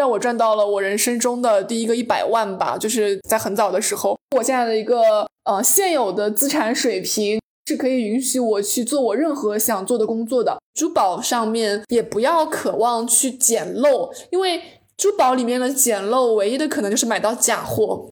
让我赚到了我人生中的第一个一百万吧，就是在很早的时候。我现在的一个呃现有的资产水平是可以允许我去做我任何想做的工作的。珠宝上面也不要渴望去捡漏，因为珠宝里面的捡漏唯一的可能就是买到假货。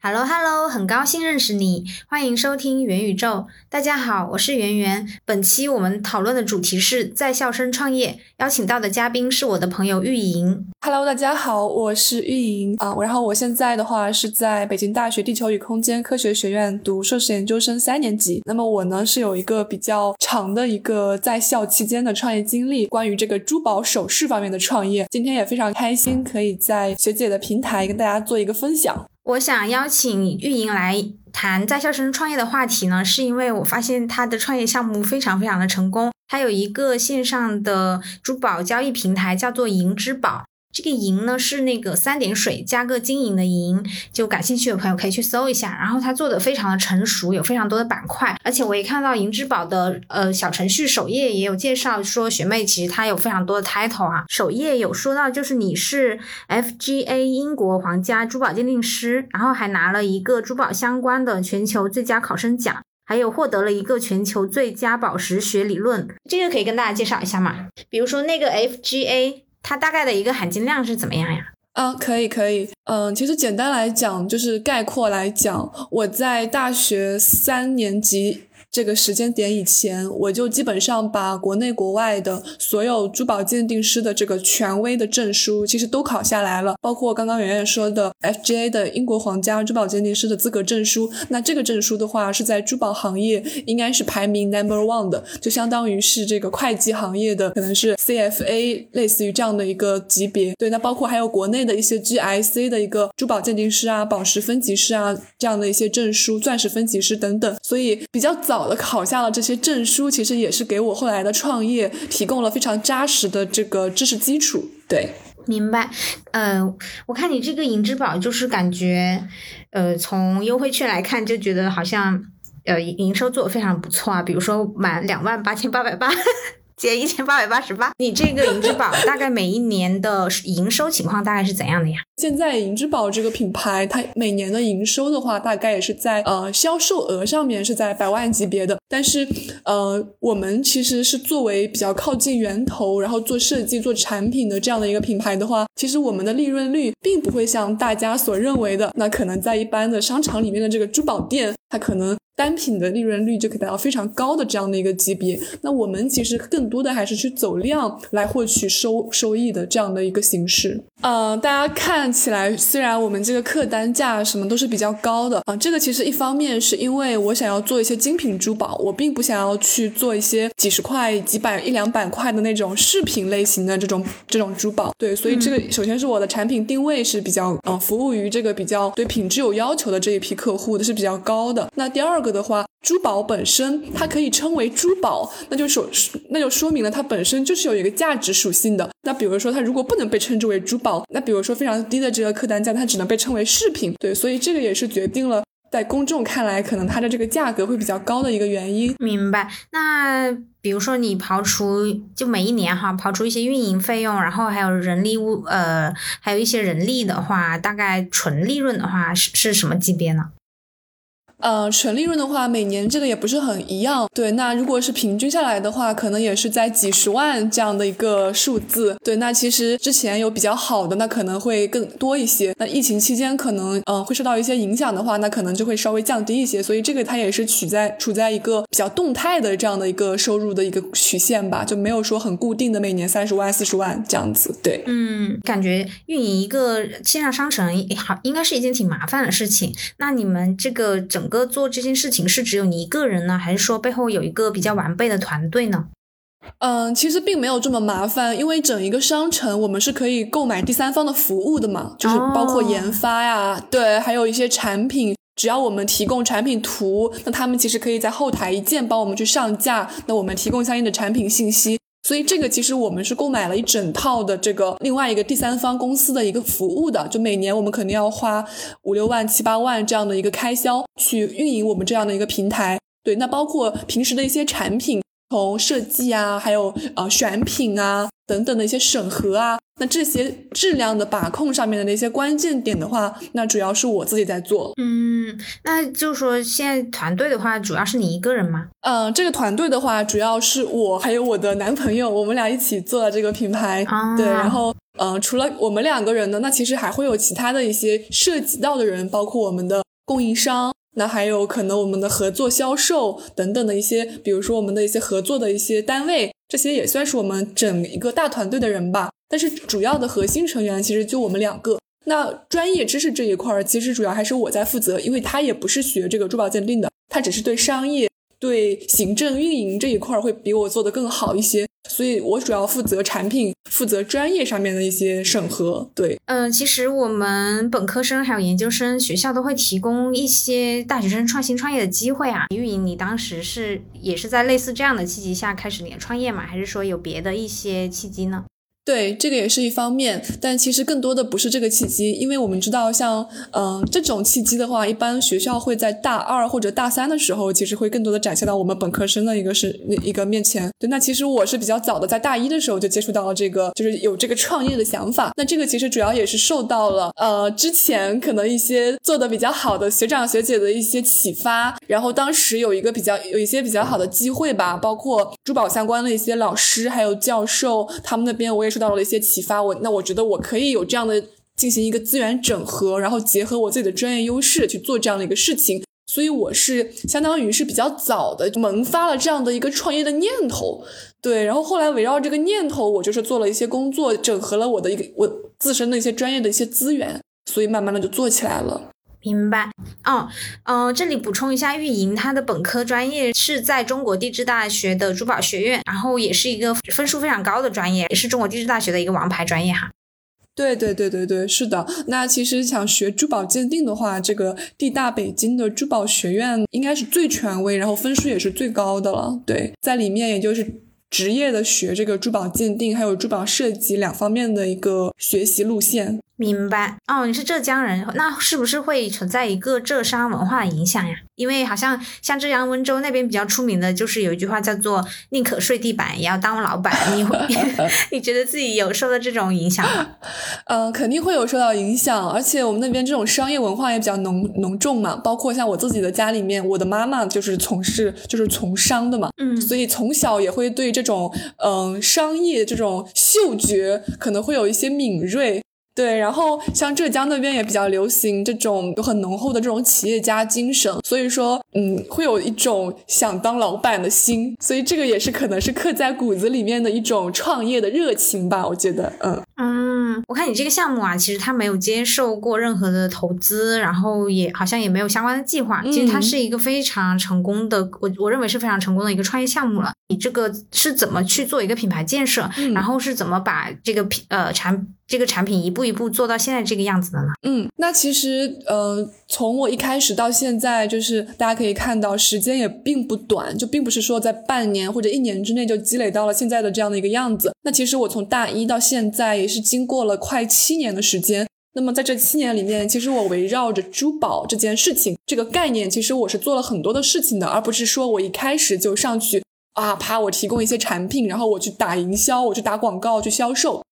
Hello Hello，很高兴认识你，欢迎收听元宇宙。大家好，我是圆圆。本期我们讨论的主题是在校生创业，邀请到的嘉宾是我的朋友玉莹。Hello，大家好，我是玉莹啊。然后我现在的话是在北京大学地球与空间科学学院读硕士研究生三年级。那么我呢是有一个比较长的一个在校期间的创业经历，关于这个珠宝首饰方面的创业。今天也非常开心，可以在学姐的平台跟大家做一个分享。我想邀请运营来谈在校生创业的话题呢，是因为我发现他的创业项目非常非常的成功，他有一个线上的珠宝交易平台，叫做银之宝。这个银呢是那个三点水加个金银的银，就感兴趣的朋友可以去搜一下。然后它做的非常的成熟，有非常多的板块，而且我也看到银之宝的呃小程序首页也有介绍说学妹其实她有非常多的 title 啊，首页有说到就是你是 FGA 英国皇家珠宝鉴定师，然后还拿了一个珠宝相关的全球最佳考生奖，还有获得了一个全球最佳宝石学理论，这个可以跟大家介绍一下嘛？比如说那个 FGA。它大概的一个含金量是怎么样呀？嗯，可以可以，嗯，其实简单来讲，就是概括来讲，我在大学三年级。这个时间点以前，我就基本上把国内国外的所有珠宝鉴定师的这个权威的证书，其实都考下来了，包括刚刚圆圆说的 FGA 的英国皇家珠宝鉴定师的资格证书。那这个证书的话，是在珠宝行业应该是排名 number one 的，就相当于是这个会计行业的可能是 CFA 类似于这样的一个级别。对，那包括还有国内的一些 GIC 的一个珠宝鉴定师啊、宝石分级师啊这样的一些证书、钻石分级师等等。所以比较早。考下了这些证书，其实也是给我后来的创业提供了非常扎实的这个知识基础。对，明白。呃，我看你这个银之宝，就是感觉，呃，从优惠券来看，就觉得好像，呃，营收做的非常不错啊。比如说满两万八千八百八。减一千八百八十八，你这个银之宝大概每一年的营收情况大概是怎样的呀？现在银之宝这个品牌，它每年的营收的话，大概也是在呃销售额上面是在百万级别的。但是呃，我们其实是作为比较靠近源头，然后做设计、做产品的这样的一个品牌的话，其实我们的利润率并不会像大家所认为的，那可能在一般的商场里面的这个珠宝店，它可能。单品的利润率就可以达到非常高的这样的一个级别。那我们其实更多的还是去走量来获取收收益的这样的一个形式。呃，大家看起来虽然我们这个客单价什么都是比较高的啊，这个其实一方面是因为我想要做一些精品珠宝，我并不想要去做一些几十块、几百、一两百块的那种饰品类型的这种这种珠宝。对，所以这个首先是我的产品定位是比较呃服务于这个比较对品质有要求的这一批客户的是比较高的。那第二个。的话，珠宝本身它可以称为珠宝，那就说那就说明了它本身就是有一个价值属性的。那比如说它如果不能被称之为珠宝，那比如说非常低的这个客单价，它只能被称为饰品。对，所以这个也是决定了在公众看来可能它的这个价格会比较高的一个原因。明白。那比如说你刨除就每一年哈，刨除一些运营费用，然后还有人力物呃，还有一些人力的话，大概纯利润的话是是什么级别呢？呃，纯利润的话，每年这个也不是很一样。对，那如果是平均下来的话，可能也是在几十万这样的一个数字。对，那其实之前有比较好的，那可能会更多一些。那疫情期间可能嗯会受到一些影响的话，那可能就会稍微降低一些。所以这个它也是取在处在一个比较动态的这样的一个收入的一个曲线吧，就没有说很固定的每年三十万、四十万这样子。对，嗯，感觉运营一个线上商城好应该是一件挺麻烦的事情。那你们这个整。整个做这件事情是只有你一个人呢，还是说背后有一个比较完备的团队呢？嗯，其实并没有这么麻烦，因为整一个商城我们是可以购买第三方的服务的嘛，就是包括研发呀，对，还有一些产品，只要我们提供产品图，那他们其实可以在后台一键帮我们去上架，那我们提供相应的产品信息。所以这个其实我们是购买了一整套的这个另外一个第三方公司的一个服务的，就每年我们肯定要花五六万、七八万这样的一个开销去运营我们这样的一个平台。对，那包括平时的一些产品，从设计啊，还有呃选品啊等等的一些审核啊，那这些质量的把控上面的那些关键点的话，那主要是我自己在做。嗯，那就是说现在团队的话，主要是你一个人吗？嗯，这个团队的话，主要是我还有我的男朋友，我们俩一起做了这个品牌。对，然后嗯，除了我们两个人呢，那其实还会有其他的一些涉及到的人，包括我们的供应商。那还有可能我们的合作销售等等的一些，比如说我们的一些合作的一些单位，这些也算是我们整一个大团队的人吧。但是主要的核心成员其实就我们两个。那专业知识这一块儿，其实主要还是我在负责，因为他也不是学这个珠宝鉴定的，他只是对商业、对行政运营这一块儿会比我做的更好一些。所以我主要负责产品，负责专业上面的一些审核。对，嗯，其实我们本科生还有研究生学校都会提供一些大学生创新创业的机会啊。运营，你当时是也是在类似这样的契机下开始你的创业吗？还是说有别的一些契机呢？对，这个也是一方面，但其实更多的不是这个契机，因为我们知道，像嗯这种契机的话，一般学校会在大二或者大三的时候，其实会更多的展现到我们本科生的一个是一个面前。对，那其实我是比较早的，在大一的时候就接触到了这个，就是有这个创业的想法。那这个其实主要也是受到了呃之前可能一些做的比较好的学长学姐的一些启发，然后当时有一个比较有一些比较好的机会吧，包括珠宝相关的一些老师还有教授，他们那边我也是。到了一些启发，我那我觉得我可以有这样的进行一个资源整合，然后结合我自己的专业优势去做这样的一个事情，所以我是相当于是比较早的萌发了这样的一个创业的念头，对，然后后来围绕这个念头，我就是做了一些工作，整合了我的一个我自身的一些专业的一些资源，所以慢慢的就做起来了。明白哦，嗯，这里补充一下，运营它的本科专业是在中国地质大学的珠宝学院，然后也是一个分数非常高的专业，也是中国地质大学的一个王牌专业哈。对对对对对，是的。那其实想学珠宝鉴定的话，这个地大北京的珠宝学院应该是最权威，然后分数也是最高的了。对，在里面也就是职业的学这个珠宝鉴定，还有珠宝设计两方面的一个学习路线。明白哦，你是浙江人，那是不是会存在一个浙商文化的影响呀？因为好像像浙江温州那边比较出名的，就是有一句话叫做“宁可睡地板也要当老板”。你会 你觉得自己有受到这种影响吗？嗯，肯定会有受到影响，而且我们那边这种商业文化也比较浓浓重嘛。包括像我自己的家里面，我的妈妈就是从事就是从商的嘛，嗯，所以从小也会对这种嗯商业这种嗅觉可能会有一些敏锐。对，然后像浙江那边也比较流行这种有很浓厚的这种企业家精神，所以说，嗯，会有一种想当老板的心，所以这个也是可能是刻在骨子里面的一种创业的热情吧，我觉得，嗯。嗯，我看你这个项目啊，其实它没有接受过任何的投资，然后也好像也没有相关的计划，其实它是一个非常成功的，我我认为是非常成功的一个创业项目了。你这个是怎么去做一个品牌建设，然后是怎么把这个品呃产这个产品一步一步做到现在这个样子的呢？嗯，那其实呃，从我一开始到现在，就是大家可以看到时间也并不短，就并不是说在半年或者一年之内就积累到了现在的这样的一个样子。那其实我从大一到现在也是经过了快七年的时间。那么在这七年里面，其实我围绕着珠宝这件事情这个概念，其实我是做了很多的事情的，而不是说我一开始就上去。啊，啪我提供一些产品，然后我去打营销，我去打广告，去销售。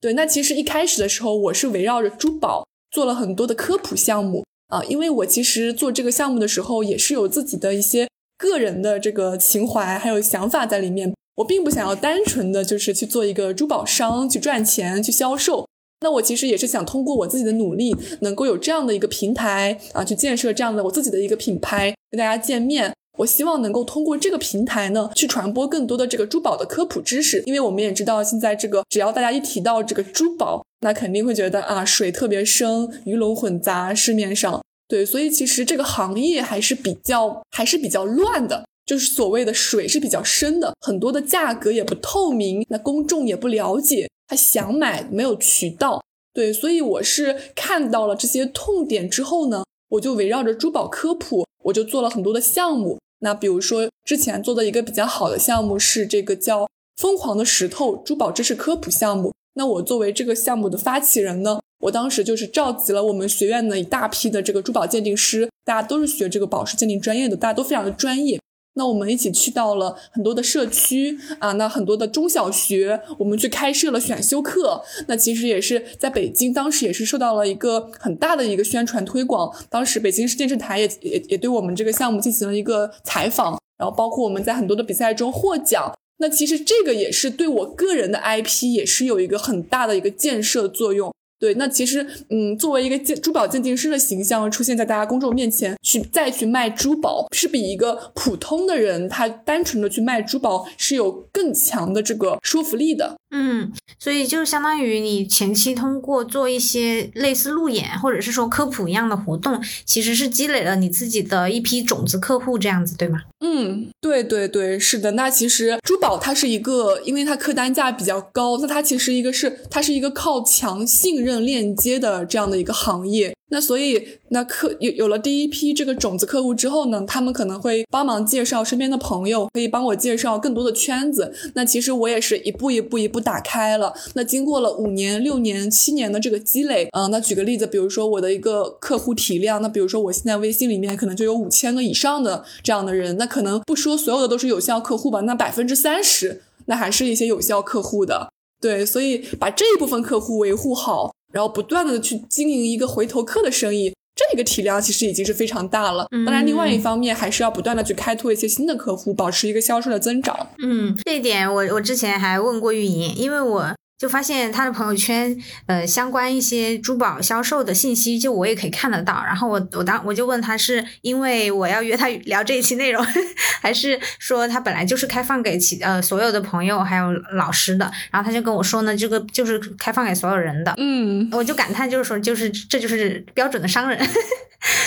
对，那其实一开始的时候，我是围绕着珠宝做了很多的科普项目啊，因为我其实做这个项目的时候，也是有自己的一些个人的这个情怀还有想法在里面。我并不想要单纯的就是去做一个珠宝商去赚钱去销售，那我其实也是想通过我自己的努力，能够有这样的一个平台啊，去建设这样的我自己的一个品牌，跟大家见面。我希望能够通过这个平台呢，去传播更多的这个珠宝的科普知识，因为我们也知道现在这个，只要大家一提到这个珠宝，那肯定会觉得啊，水特别深，鱼龙混杂，市面上。对，所以其实这个行业还是比较还是比较乱的，就是所谓的水是比较深的，很多的价格也不透明，那公众也不了解，他想买没有渠道，对，所以我是看到了这些痛点之后呢，我就围绕着珠宝科普，我就做了很多的项目。那比如说，之前做的一个比较好的项目是这个叫“疯狂的石头”珠宝知识科普项目。那我作为这个项目的发起人呢，我当时就是召集了我们学院的一大批的这个珠宝鉴定师，大家都是学这个宝石鉴定专业的，大家都非常的专业。那我们一起去到了很多的社区啊，那很多的中小学，我们去开设了选修课。那其实也是在北京，当时也是受到了一个很大的一个宣传推广。当时北京市电视台也也也对我们这个项目进行了一个采访，然后包括我们在很多的比赛中获奖。那其实这个也是对我个人的 IP 也是有一个很大的一个建设作用。对，那其实，嗯，作为一个鉴珠宝鉴定师的形象出现在大家公众面前，去再去卖珠宝，是比一个普通的人他单纯的去卖珠宝是有更强的这个说服力的。嗯，所以就相当于你前期通过做一些类似路演或者是说科普一样的活动，其实是积累了你自己的一批种子客户，这样子对吗？嗯，对对对，是的。那其实珠宝它是一个，因为它客单价比较高，那它其实一个是它是一个靠强信任链接的这样的一个行业。那所以，那客有有了第一批这个种子客户之后呢，他们可能会帮忙介绍身边的朋友，可以帮我介绍更多的圈子。那其实我也是一步一步一步打开了。那经过了五年、六年、七年的这个积累，嗯，那举个例子，比如说我的一个客户体量，那比如说我现在微信里面可能就有五千个以上的这样的人，那可能不说所有的都是有效客户吧，那百分之三十那还是一些有效客户的。对，所以把这一部分客户维护好。然后不断的去经营一个回头客的生意，这个体量其实已经是非常大了。当然，另外一方面还是要不断的去开拓一些新的客户，保持一个销售的增长。嗯，这一点我我之前还问过运营，因为我。就发现他的朋友圈，呃，相关一些珠宝销售的信息，就我也可以看得到。然后我我当我就问他，是因为我要约他聊这一期内容，还是说他本来就是开放给其呃所有的朋友还有老师的？然后他就跟我说呢，这个就是开放给所有人的。嗯，我就感叹，就是说，就是这就是标准的商人。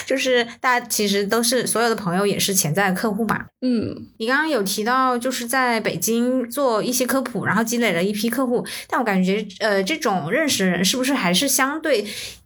就是大家其实都是所有的朋友也是潜在的客户嘛。嗯，你刚刚有提到就是在北京做一些科普，然后积累了一批客户，但我感觉呃这种认识人是不是还是相对，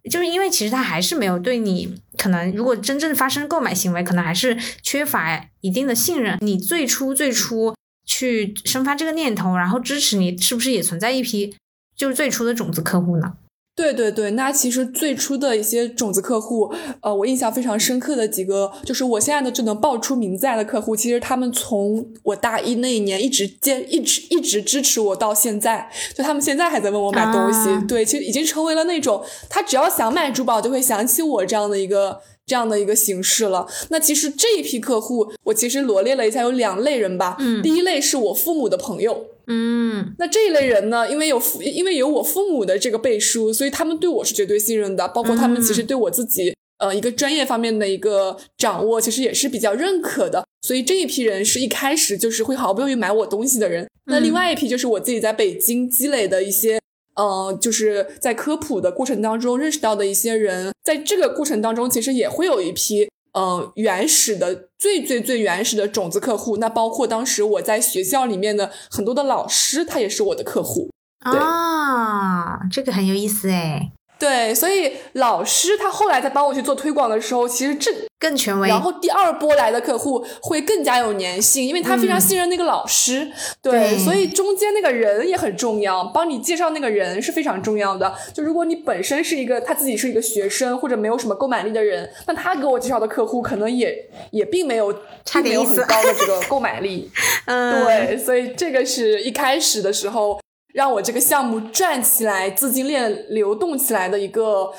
就是因为其实他还是没有对你可能如果真正发生购买行为，可能还是缺乏一定的信任。你最初最初去生发这个念头，然后支持你，是不是也存在一批就是最初的种子客户呢？对对对，那其实最初的一些种子客户，呃，我印象非常深刻的几个，就是我现在的就能报出名字来的客户，其实他们从我大一那一年一直坚一直一直支持我到现在，就他们现在还在问我买东西，对，其实已经成为了那种他只要想买珠宝就会想起我这样的一个这样的一个形式了。那其实这一批客户，我其实罗列了一下，有两类人吧，嗯，第一类是我父母的朋友。嗯，那这一类人呢？因为有父，因为有我父母的这个背书，所以他们对我是绝对信任的。包括他们其实对我自己，呃，一个专业方面的一个掌握，其实也是比较认可的。所以这一批人是一开始就是会毫不犹豫买我东西的人。那另外一批就是我自己在北京积累的一些，呃，就是在科普的过程当中认识到的一些人。在这个过程当中，其实也会有一批。嗯，原始的最最最原始的种子客户，那包括当时我在学校里面的很多的老师，他也是我的客户。啊，这个很有意思哎。对，所以老师他后来在帮我去做推广的时候，其实这更权威。然后第二波来的客户会更加有粘性，因为他非常信任那个老师。对，所以中间那个人也很重要，帮你介绍那个人是非常重要的。就如果你本身是一个他自己是一个学生或者没有什么购买力的人，那他给我介绍的客户可能也也并没有差没有很高的这个购买力。嗯，对，所以这个是一开始的时候。让我这个项目转起来，资金链流动起来的一个，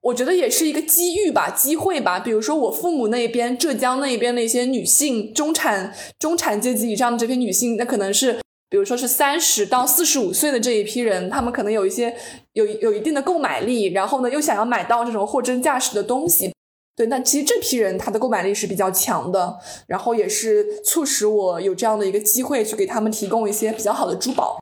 我觉得也是一个机遇吧，机会吧。比如说我父母那边，浙江那边的一些女性中产、中产阶级以上的这批女性，那可能是，比如说是三十到四十五岁的这一批人，他们可能有一些有有一定的购买力，然后呢又想要买到这种货真价实的东西。对，那其实这批人他的购买力是比较强的，然后也是促使我有这样的一个机会去给他们提供一些比较好的珠宝。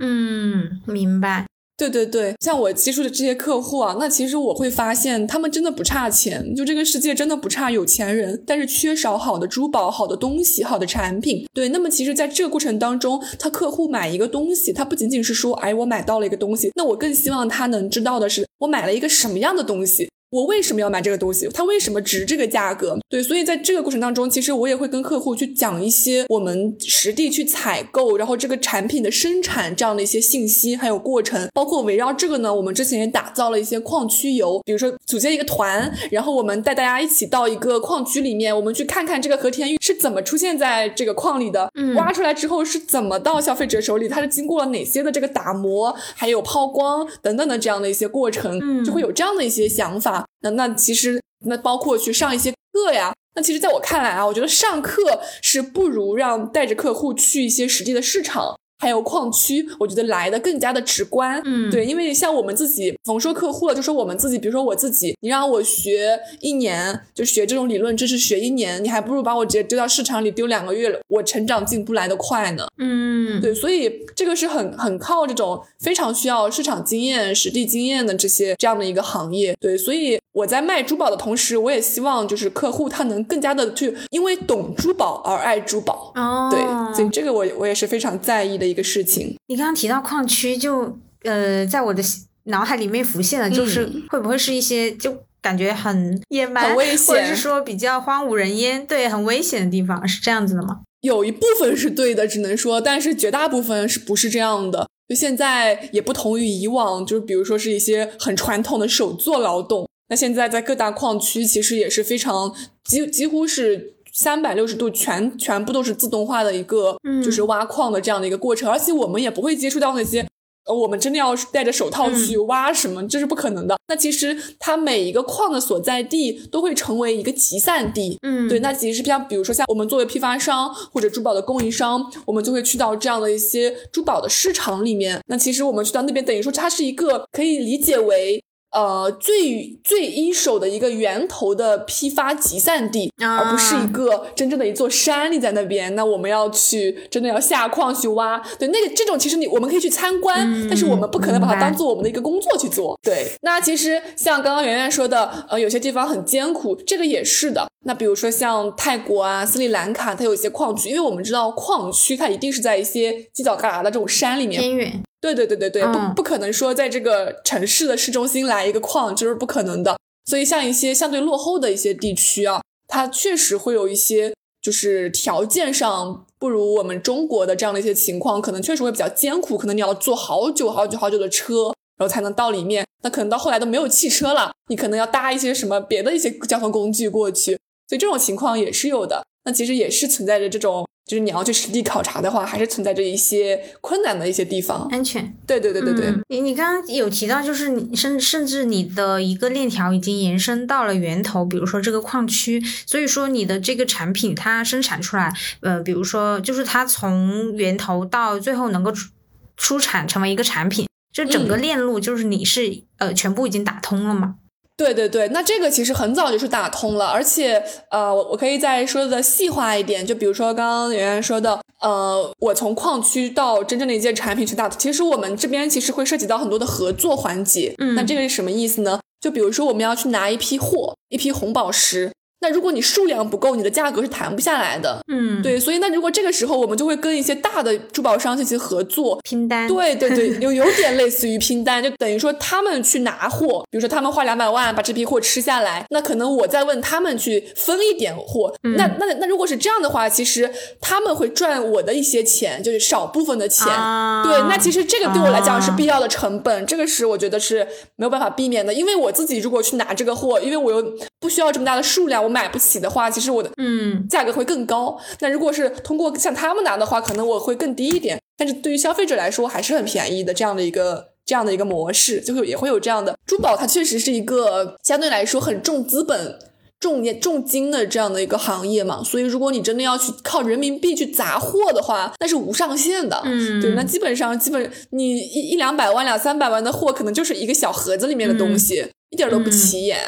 嗯，明白。对对对，像我接触的这些客户啊，那其实我会发现他们真的不差钱，就这个世界真的不差有钱人，但是缺少好的珠宝、好的东西、好的产品。对，那么其实在这个过程当中，他客户买一个东西，他不仅仅是说，哎，我买到了一个东西，那我更希望他能知道的是，我买了一个什么样的东西。我为什么要买这个东西？它为什么值这个价格？对，所以在这个过程当中，其实我也会跟客户去讲一些我们实地去采购，然后这个产品的生产这样的一些信息，还有过程，包括围绕这个呢，我们之前也打造了一些矿区游，比如说组建一个团，然后我们带大家一起到一个矿区里面，我们去看看这个和田玉是怎么出现在这个矿里的，挖出来之后是怎么到消费者手里，它是经过了哪些的这个打磨，还有抛光等等的这样的一些过程，就会有这样的一些想法。那那其实那包括去上一些课呀，那其实在我看来啊，我觉得上课是不如让带着客户去一些实际的市场。还有矿区，我觉得来的更加的直观，嗯，对，因为像我们自己甭说客户了，就说我们自己，比如说我自己，你让我学一年，就学这种理论知识学一年，你还不如把我直接丢到市场里丢两个月，我成长进步来的快呢，嗯，对，所以这个是很很靠这种非常需要市场经验、实地经验的这些这样的一个行业，对，所以我在卖珠宝的同时，我也希望就是客户他能更加的去因为懂珠宝而爱珠宝，哦，对，所以这个我我也是非常在意的。一个事情，你刚刚提到矿区，就呃，在我的脑海里面浮现的就是会不会是一些就感觉很野蛮、很危险，或者是说比较荒无人烟，对，很危险的地方，是这样子的吗？有一部分是对的，只能说，但是绝大部分是不是这样的？就现在也不同于以往，就是比如说是一些很传统的手作劳动，那现在在各大矿区其实也是非常几几乎是。三百六十度全全部都是自动化的一个，就是挖矿的这样的一个过程，而且我们也不会接触到那些，呃，我们真的要戴着手套去挖什么，这是不可能的。那其实它每一个矿的所在地都会成为一个集散地，嗯，对。那其实像比如说像我们作为批发商或者珠宝的供应商，我们就会去到这样的一些珠宝的市场里面。那其实我们去到那边，等于说它是一个可以理解为。呃，最最一手的一个源头的批发集散地，而不是一个真正的一座山立在那边。那我们要去真的要下矿去挖，对那个这种其实你我们可以去参观，但是我们不可能把它当做我们的一个工作去做。对，那其实像刚刚圆圆说的，呃，有些地方很艰苦，这个也是的。那比如说像泰国啊、斯里兰卡，它有一些矿区，因为我们知道矿区它一定是在一些犄角旮旯的这种山里面，偏远。对对对对对，不不可能说在这个城市的市中心来一个矿，这是不可能的。所以像一些相对落后的一些地区啊，它确实会有一些就是条件上不如我们中国的这样的一些情况，可能确实会比较艰苦，可能你要坐好久好久好久的车，然后才能到里面。那可能到后来都没有汽车了，你可能要搭一些什么别的一些交通工具过去，所以这种情况也是有的。那其实也是存在着这种。就是你要去实地考察的话，还是存在着一些困难的一些地方。安全，对对对对对。你你刚刚有提到，就是你甚甚至你的一个链条已经延伸到了源头，比如说这个矿区，所以说你的这个产品它生产出来，呃，比如说就是它从源头到最后能够出出产成为一个产品，就整个链路就是你是呃全部已经打通了吗？对对对，那这个其实很早就是打通了，而且呃，我我可以再说的细化一点，就比如说刚刚圆圆说的，呃，我从矿区到真正的一件产品去打，其实我们这边其实会涉及到很多的合作环节。嗯，那这个是什么意思呢？就比如说我们要去拿一批货，一批红宝石。那如果你数量不够，你的价格是谈不下来的。嗯，对，所以那如果这个时候我们就会跟一些大的珠宝商进行合作，拼单。对对对，有有点类似于拼单，就等于说他们去拿货，比如说他们花两百万把这批货吃下来，那可能我再问他们去分一点货。那那那如果是这样的话，其实他们会赚我的一些钱，就是少部分的钱。对，那其实这个对我来讲是必要的成本，这个是我觉得是没有办法避免的，因为我自己如果去拿这个货，因为我又不需要这么大的数量，我。买不起的话，其实我的嗯价格会更高。那如果是通过像他们拿的话，可能我会更低一点。但是对于消费者来说，还是很便宜的这样的一个这样的一个模式，就会也会有这样的珠宝。它确实是一个相对来说很重资本、重重金的这样的一个行业嘛。所以如果你真的要去靠人民币去砸货的话，那是无上限的。嗯，对，那基本上基本你一一两百万、两三百万的货，可能就是一个小盒子里面的东西，一点都不起眼。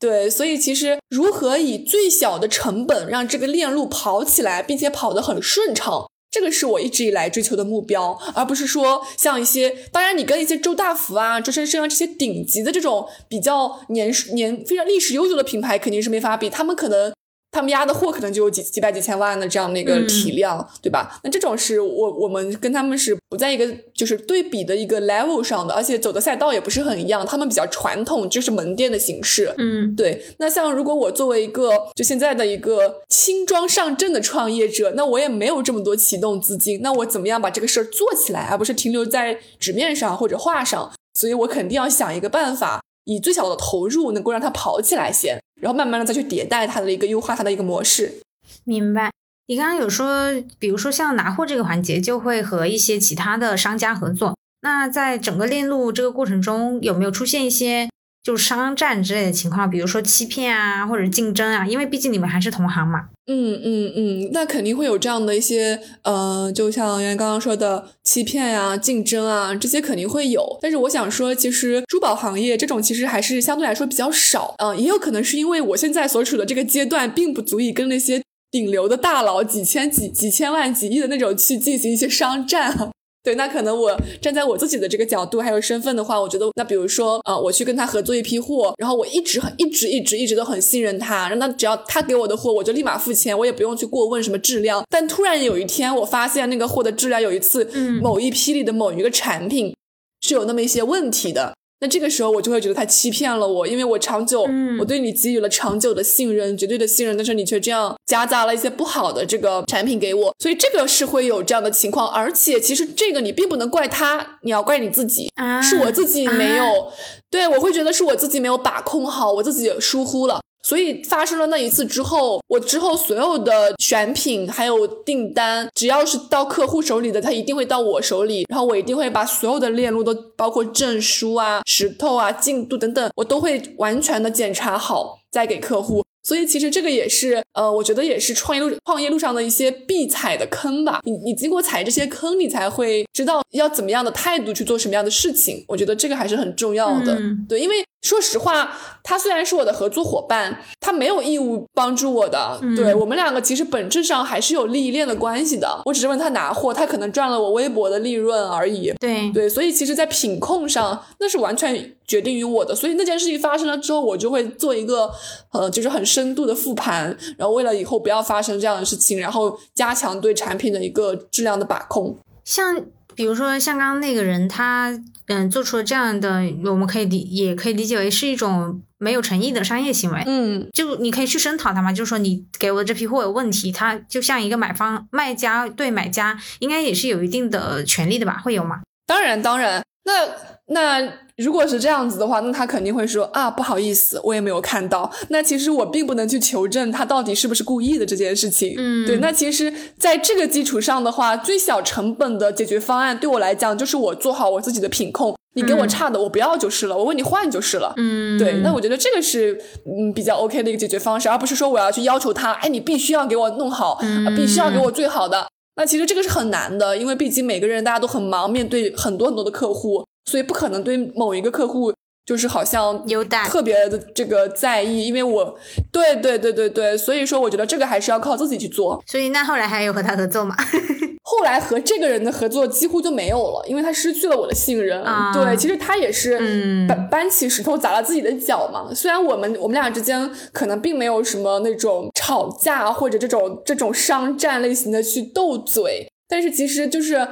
对，所以其实如何以最小的成本让这个链路跑起来，并且跑得很顺畅，这个是我一直以来追求的目标，而不是说像一些，当然你跟一些周大福啊、周生生啊这些顶级的这种比较年年非常历史悠久的品牌肯定是没法比，他们可能他们压的货可能就有几几百几千万的这样的一个体量，对吧？那这种是我我们跟他们是不在一个就是对比的一个 level 上的，而且走的赛道也不是很一样。他们比较传统，就是门店的形式。嗯，对。那像如果我作为一个就现在的一个轻装上阵的创业者，那我也没有这么多启动资金，那我怎么样把这个事儿做起来，而不是停留在纸面上或者画上？所以我肯定要想一个办法，以最小的投入能够让它跑起来先。然后慢慢的再去迭代它的一个优化它的一个模式。明白。你刚刚有说，比如说像拿货这个环节，就会和一些其他的商家合作。那在整个链路这个过程中，有没有出现一些？就商战之类的情况，比如说欺骗啊，或者竞争啊，因为毕竟你们还是同行嘛。嗯嗯嗯，那肯定会有这样的一些，呃，就像原来刚刚说的欺骗呀、竞争啊，这些肯定会有。但是我想说，其实珠宝行业这种其实还是相对来说比较少。嗯，也有可能是因为我现在所处的这个阶段，并不足以跟那些顶流的大佬几千几几千万、几亿的那种去进行一些商战。对，那可能我站在我自己的这个角度还有身份的话，我觉得那比如说，呃，我去跟他合作一批货，然后我一直很一直一直一直都很信任他，让他只要他给我的货，我就立马付钱，我也不用去过问什么质量。但突然有一天，我发现那个货的质量有一次，某一批里的某一个产品是有那么一些问题的。那这个时候我就会觉得他欺骗了我，因为我长久，我对你给予了长久的信任，绝对的信任，但是你却这样夹杂了一些不好的这个产品给我，所以这个是会有这样的情况。而且其实这个你并不能怪他，你要怪你自己，是我自己没有，对我会觉得是我自己没有把控好，我自己疏忽了。所以发生了那一次之后，我之后所有的选品还有订单，只要是到客户手里的，他一定会到我手里，然后我一定会把所有的链路都包括证书啊、石头啊、进度等等，我都会完全的检查好。再给客户。所以其实这个也是，呃，我觉得也是创业路创业路上的一些必踩的坑吧。你你经过踩这些坑，你才会知道要怎么样的态度去做什么样的事情。我觉得这个还是很重要的。对，因为说实话，他虽然是我的合作伙伴，他没有义务帮助我的。对我们两个其实本质上还是有利益链的关系的。我只是问他拿货，他可能赚了我微薄的利润而已。对对，所以其实，在品控上，那是完全决定于我的。所以那件事情发生了之后，我就会做一个，呃，就是很深度的复盘，然后为了以后不要发生这样的事情，然后加强对产品的一个质量的把控。像比如说像刚刚那个人，他嗯做出了这样的，我们可以理也可以理解为是一种没有诚意的商业行为。嗯，就你可以去声讨他嘛，就是说你给我的这批货有问题，他就像一个买方卖家对买家，应该也是有一定的权利的吧？会有吗？当然，当然，那那。如果是这样子的话，那他肯定会说啊，不好意思，我也没有看到。那其实我并不能去求证他到底是不是故意的这件事情。嗯，对。那其实在这个基础上的话，最小成本的解决方案对我来讲，就是我做好我自己的品控。你给我差的，我不要就是了，我问你换就是了。嗯，对。那我觉得这个是嗯比较 OK 的一个解决方式，而不是说我要去要求他，哎，你必须要给我弄好，必须要给我最好的。那其实这个是很难的，因为毕竟每个人大家都很忙，面对很多很多的客户，所以不可能对某一个客户。就是好像特别的这个在意，因为我对对对对对，所以说我觉得这个还是要靠自己去做。所以那后来还有和他合作吗？后来和这个人的合作几乎就没有了，因为他失去了我的信任。啊对，其实他也是搬搬起石头砸了自己的脚嘛。虽然我们我们俩之间可能并没有什么那种吵架或者这种这种商战类型的去斗嘴，但是其实就是。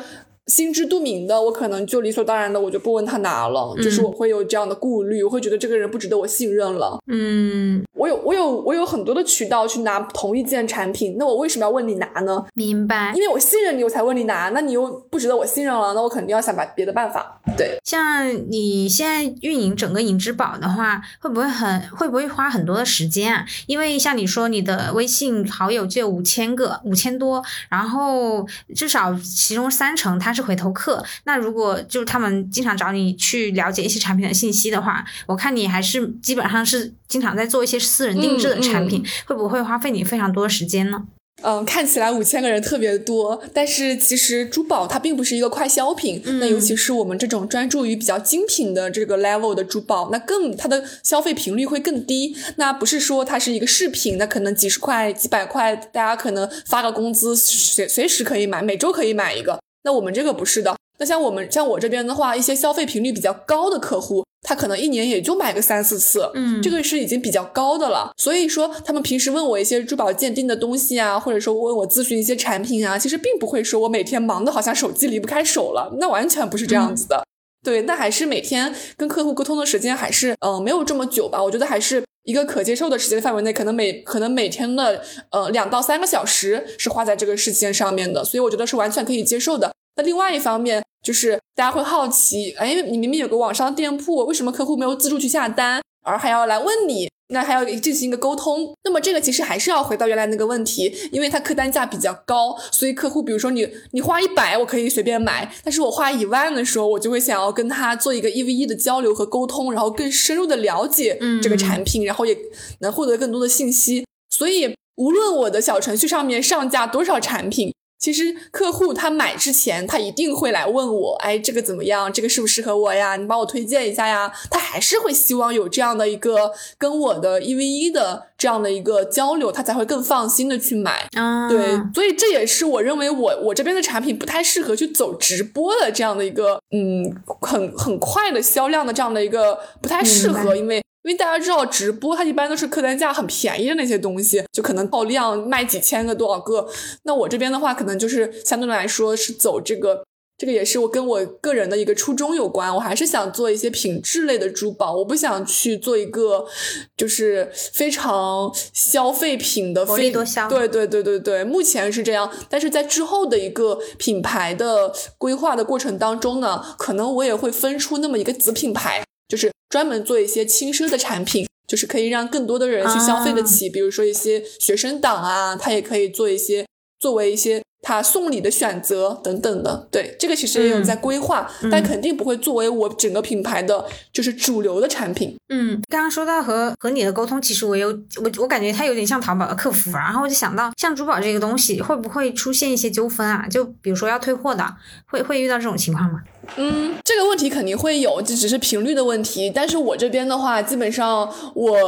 心知肚明的，我可能就理所当然的，我就不问他拿了，就是我会有这样的顾虑，我会觉得这个人不值得我信任了。嗯，我有我有我有很多的渠道去拿同一件产品，那我为什么要问你拿呢？明白，因为我信任你，我才问你拿，那你又不值得我信任了，那我肯定要想把别的办法。对，像你现在运营整个银之宝的话，会不会很会不会花很多的时间啊？因为像你说你的微信好友就有五千个，五千多，然后至少其中三成他。是回头客，那如果就是他们经常找你去了解一些产品的信息的话，我看你还是基本上是经常在做一些私人定制的产品，会不会花费你非常多的时间呢？嗯，看起来五千个人特别多，但是其实珠宝它并不是一个快消品，那尤其是我们这种专注于比较精品的这个 level 的珠宝，那更它的消费频率会更低。那不是说它是一个饰品，那可能几十块、几百块，大家可能发个工资随随时可以买，每周可以买一个。那我们这个不是的。那像我们像我这边的话，一些消费频率比较高的客户，他可能一年也就买个三四次，嗯，这个是已经比较高的了。所以说，他们平时问我一些珠宝鉴定的东西啊，或者说问我咨询一些产品啊，其实并不会说我每天忙的好像手机离不开手了，那完全不是这样子的。对，那还是每天跟客户沟通的时间还是嗯没有这么久吧，我觉得还是一个可接受的时间范围内，可能每可能每天的呃两到三个小时是花在这个事件上面的，所以我觉得是完全可以接受的。那另外一方面就是大家会好奇，哎，你明明有个网上店铺，为什么客户没有自助去下单，而还要来问你？那还要进行一个沟通，那么这个其实还是要回到原来那个问题，因为它客单价比较高，所以客户比如说你你花一百我可以随便买，但是我花一万的时候，我就会想要跟他做一个一 v 一的交流和沟通，然后更深入的了解这个产品，然后也能获得更多的信息。所以无论我的小程序上面上架多少产品。其实客户他买之前，他一定会来问我，哎，这个怎么样？这个适不适合我呀？你帮我推荐一下呀。他还是会希望有这样的一个跟我的一 v 一的这样的一个交流，他才会更放心的去买。啊，对，所以这也是我认为我我这边的产品不太适合去走直播的这样的一个，嗯，很很快的销量的这样的一个不太适合，因为。因为大家知道直播，它一般都是客单价很便宜的那些东西，就可能爆量卖几千个多少个。那我这边的话，可能就是相对来说是走这个，这个也是我跟我个人的一个初衷有关。我还是想做一些品质类的珠宝，我不想去做一个就是非常消费品的，多销。对对对对对，目前是这样。但是在之后的一个品牌的规划的过程当中呢，可能我也会分出那么一个子品牌。就是专门做一些轻奢的产品，就是可以让更多的人去消费得起。比如说一些学生党啊，他也可以做一些作为一些他送礼的选择等等的。对，这个其实也有在规划，但肯定不会作为我整个品牌的就是主流的产品。嗯，刚刚说到和和你的沟通，其实我有我我感觉它有点像淘宝的客服，然后我就想到像珠宝这个东西会不会出现一些纠纷啊？就比如说要退货的，会会遇到这种情况吗？嗯，这个问题肯定会有，这只是频率的问题。但是我这边的话，基本上我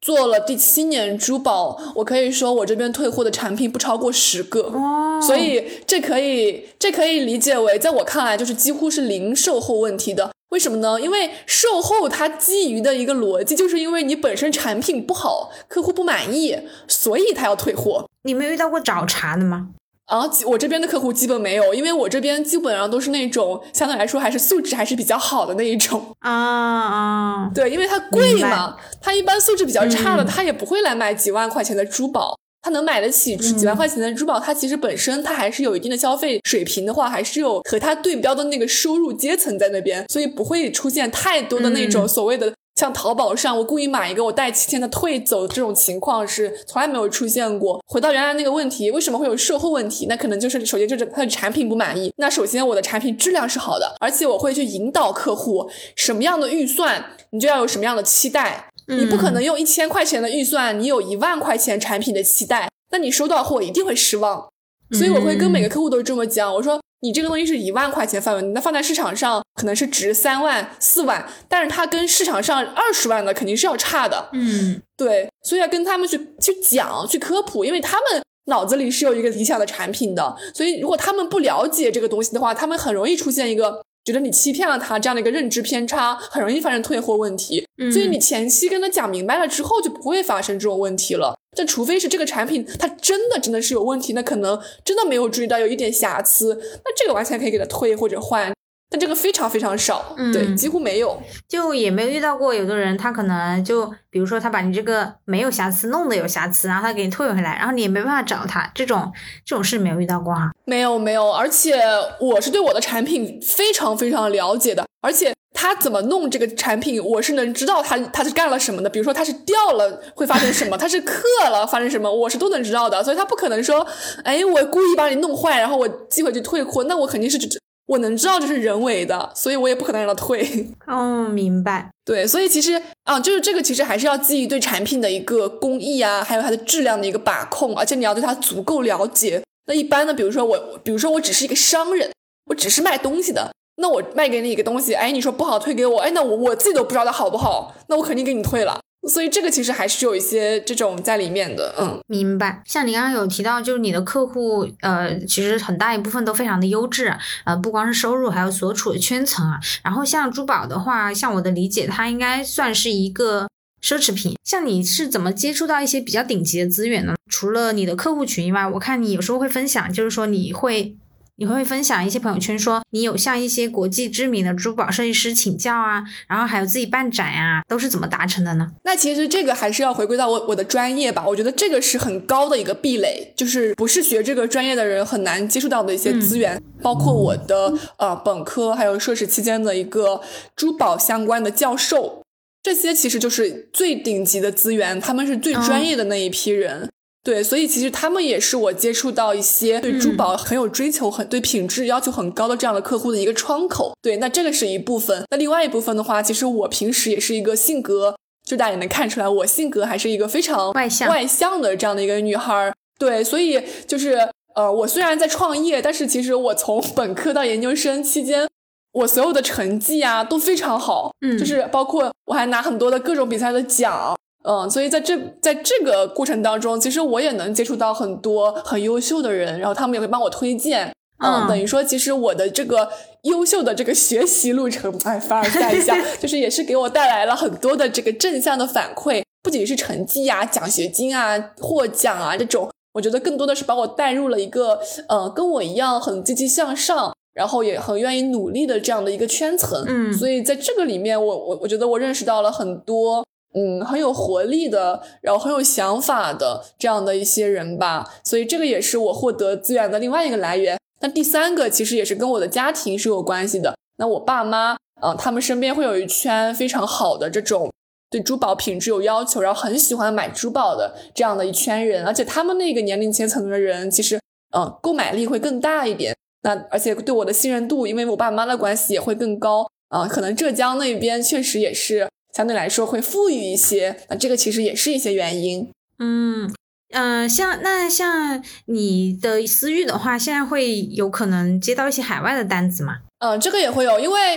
做了第七年珠宝，我可以说我这边退货的产品不超过十个，哦，所以这可以这可以理解为，在我看来就是几乎是零售后问题的。为什么呢？因为售后它基于的一个逻辑，就是因为你本身产品不好，客户不满意，所以他要退货。你没遇到过找茬的吗？啊，我这边的客户基本没有，因为我这边基本上都是那种相对来说还是素质还是比较好的那一种。啊啊，对，因为它贵嘛，它一般素质比较差的，他也不会来买几万块钱的珠宝，他能买得起几万块钱的珠宝，他其实本身他还是有一定的消费水平的话，还是有和他对标的那个收入阶层在那边，所以不会出现太多的那种所谓的。像淘宝上，我故意买一个，我带七天的退走这种情况是从来没有出现过。回到原来那个问题，为什么会有售后问题？那可能就是首先就是它的产品不满意。那首先我的产品质量是好的，而且我会去引导客户什么样的预算，你就要有什么样的期待。你不可能用一千块钱的预算，你有一万块钱产品的期待，那你收到货一定会失望。所以我会跟每个客户都这么讲，我说。你这个东西是一万块钱范围，那放在市场上可能是值三万、四万，但是它跟市场上二十万的肯定是要差的。嗯，对，所以要跟他们去去讲、去科普，因为他们脑子里是有一个理想的产品的，所以如果他们不了解这个东西的话，他们很容易出现一个。觉得你欺骗了他这样的一个认知偏差，很容易发生退货问题。所以你前期跟他讲明白了之后，就不会发生这种问题了。但除非是这个产品它真的真的是有问题，那可能真的没有注意到有一点瑕疵，那这个完全可以给他退或者换。但这个非常非常少，对，几乎没有，就也没有遇到过有的人，他可能就比如说他把你这个没有瑕疵弄得有瑕疵，然后他给你退回来，然后你也没办法找他，这种这种事没有遇到过啊。没有没有，而且我是对我的产品非常非常了解的，而且他怎么弄这个产品，我是能知道他他是干了什么的。比如说他是掉了会发生什么，他是刻了发生什么，我是都能知道的。所以他不可能说，哎，我故意把你弄坏，然后我寄回去退货，那我肯定是只。我能知道这是人为的，所以我也不可能让他退。哦，明白。对，所以其实啊，就是这个，其实还是要基于对产品的一个工艺啊，还有它的质量的一个把控，而且你要对它足够了解。那一般呢，比如说我，比如说我只是一个商人，我只是卖东西的，那我卖给你一个东西，哎，你说不好退给我，哎，那我我自己都不知道它好不好，那我肯定给你退了。所以这个其实还是有一些这种在里面的，嗯，明白。像你刚刚有提到，就是你的客户，呃，其实很大一部分都非常的优质，呃，不光是收入，还有所处的圈层啊。然后像珠宝的话，像我的理解，它应该算是一个奢侈品。像你是怎么接触到一些比较顶级的资源呢？除了你的客户群以外，我看你有时候会分享，就是说你会。你会分享一些朋友圈，说你有向一些国际知名的珠宝设计师请教啊，然后还有自己办展呀，都是怎么达成的呢？那其实这个还是要回归到我我的专业吧。我觉得这个是很高的一个壁垒，就是不是学这个专业的人很难接触到的一些资源，包括我的呃本科还有硕士期间的一个珠宝相关的教授，这些其实就是最顶级的资源，他们是最专业的那一批人。对，所以其实他们也是我接触到一些对珠宝很有追求、很对品质要求很高的这样的客户的一个窗口。对，那这个是一部分。那另外一部分的话，其实我平时也是一个性格，就大家也能看出来，我性格还是一个非常外向、外向的这样的一个女孩。对，所以就是呃，我虽然在创业，但是其实我从 本科到研究生期间，我所有的成绩啊都非常好。嗯，就是包括我还拿很多的各种比赛的奖。嗯，所以在这在这个过程当中，其实我也能接触到很多很优秀的人，然后他们也会帮我推荐。嗯，等于说，其实我的这个优秀的这个学习路程，哎，凡尔赛一下，就是也是给我带来了很多的这个正向的反馈，不仅是成绩啊、奖学金啊、获奖啊这种，我觉得更多的是把我带入了一个呃跟我一样很积极向上，然后也很愿意努力的这样的一个圈层。嗯，所以在这个里面，我我我觉得我认识到了很多。嗯，很有活力的，然后很有想法的这样的一些人吧，所以这个也是我获得资源的另外一个来源。那第三个其实也是跟我的家庭是有关系的。那我爸妈，呃，他们身边会有一圈非常好的这种对珠宝品质有要求，然后很喜欢买珠宝的这样的一圈人，而且他们那个年龄阶层的人，其实，嗯，购买力会更大一点。那而且对我的信任度，因为我爸妈的关系也会更高啊。可能浙江那边确实也是。相对来说会富裕一些，那这个其实也是一些原因。嗯嗯，像那像你的私域的话，现在会有可能接到一些海外的单子吗？嗯，这个也会有，因为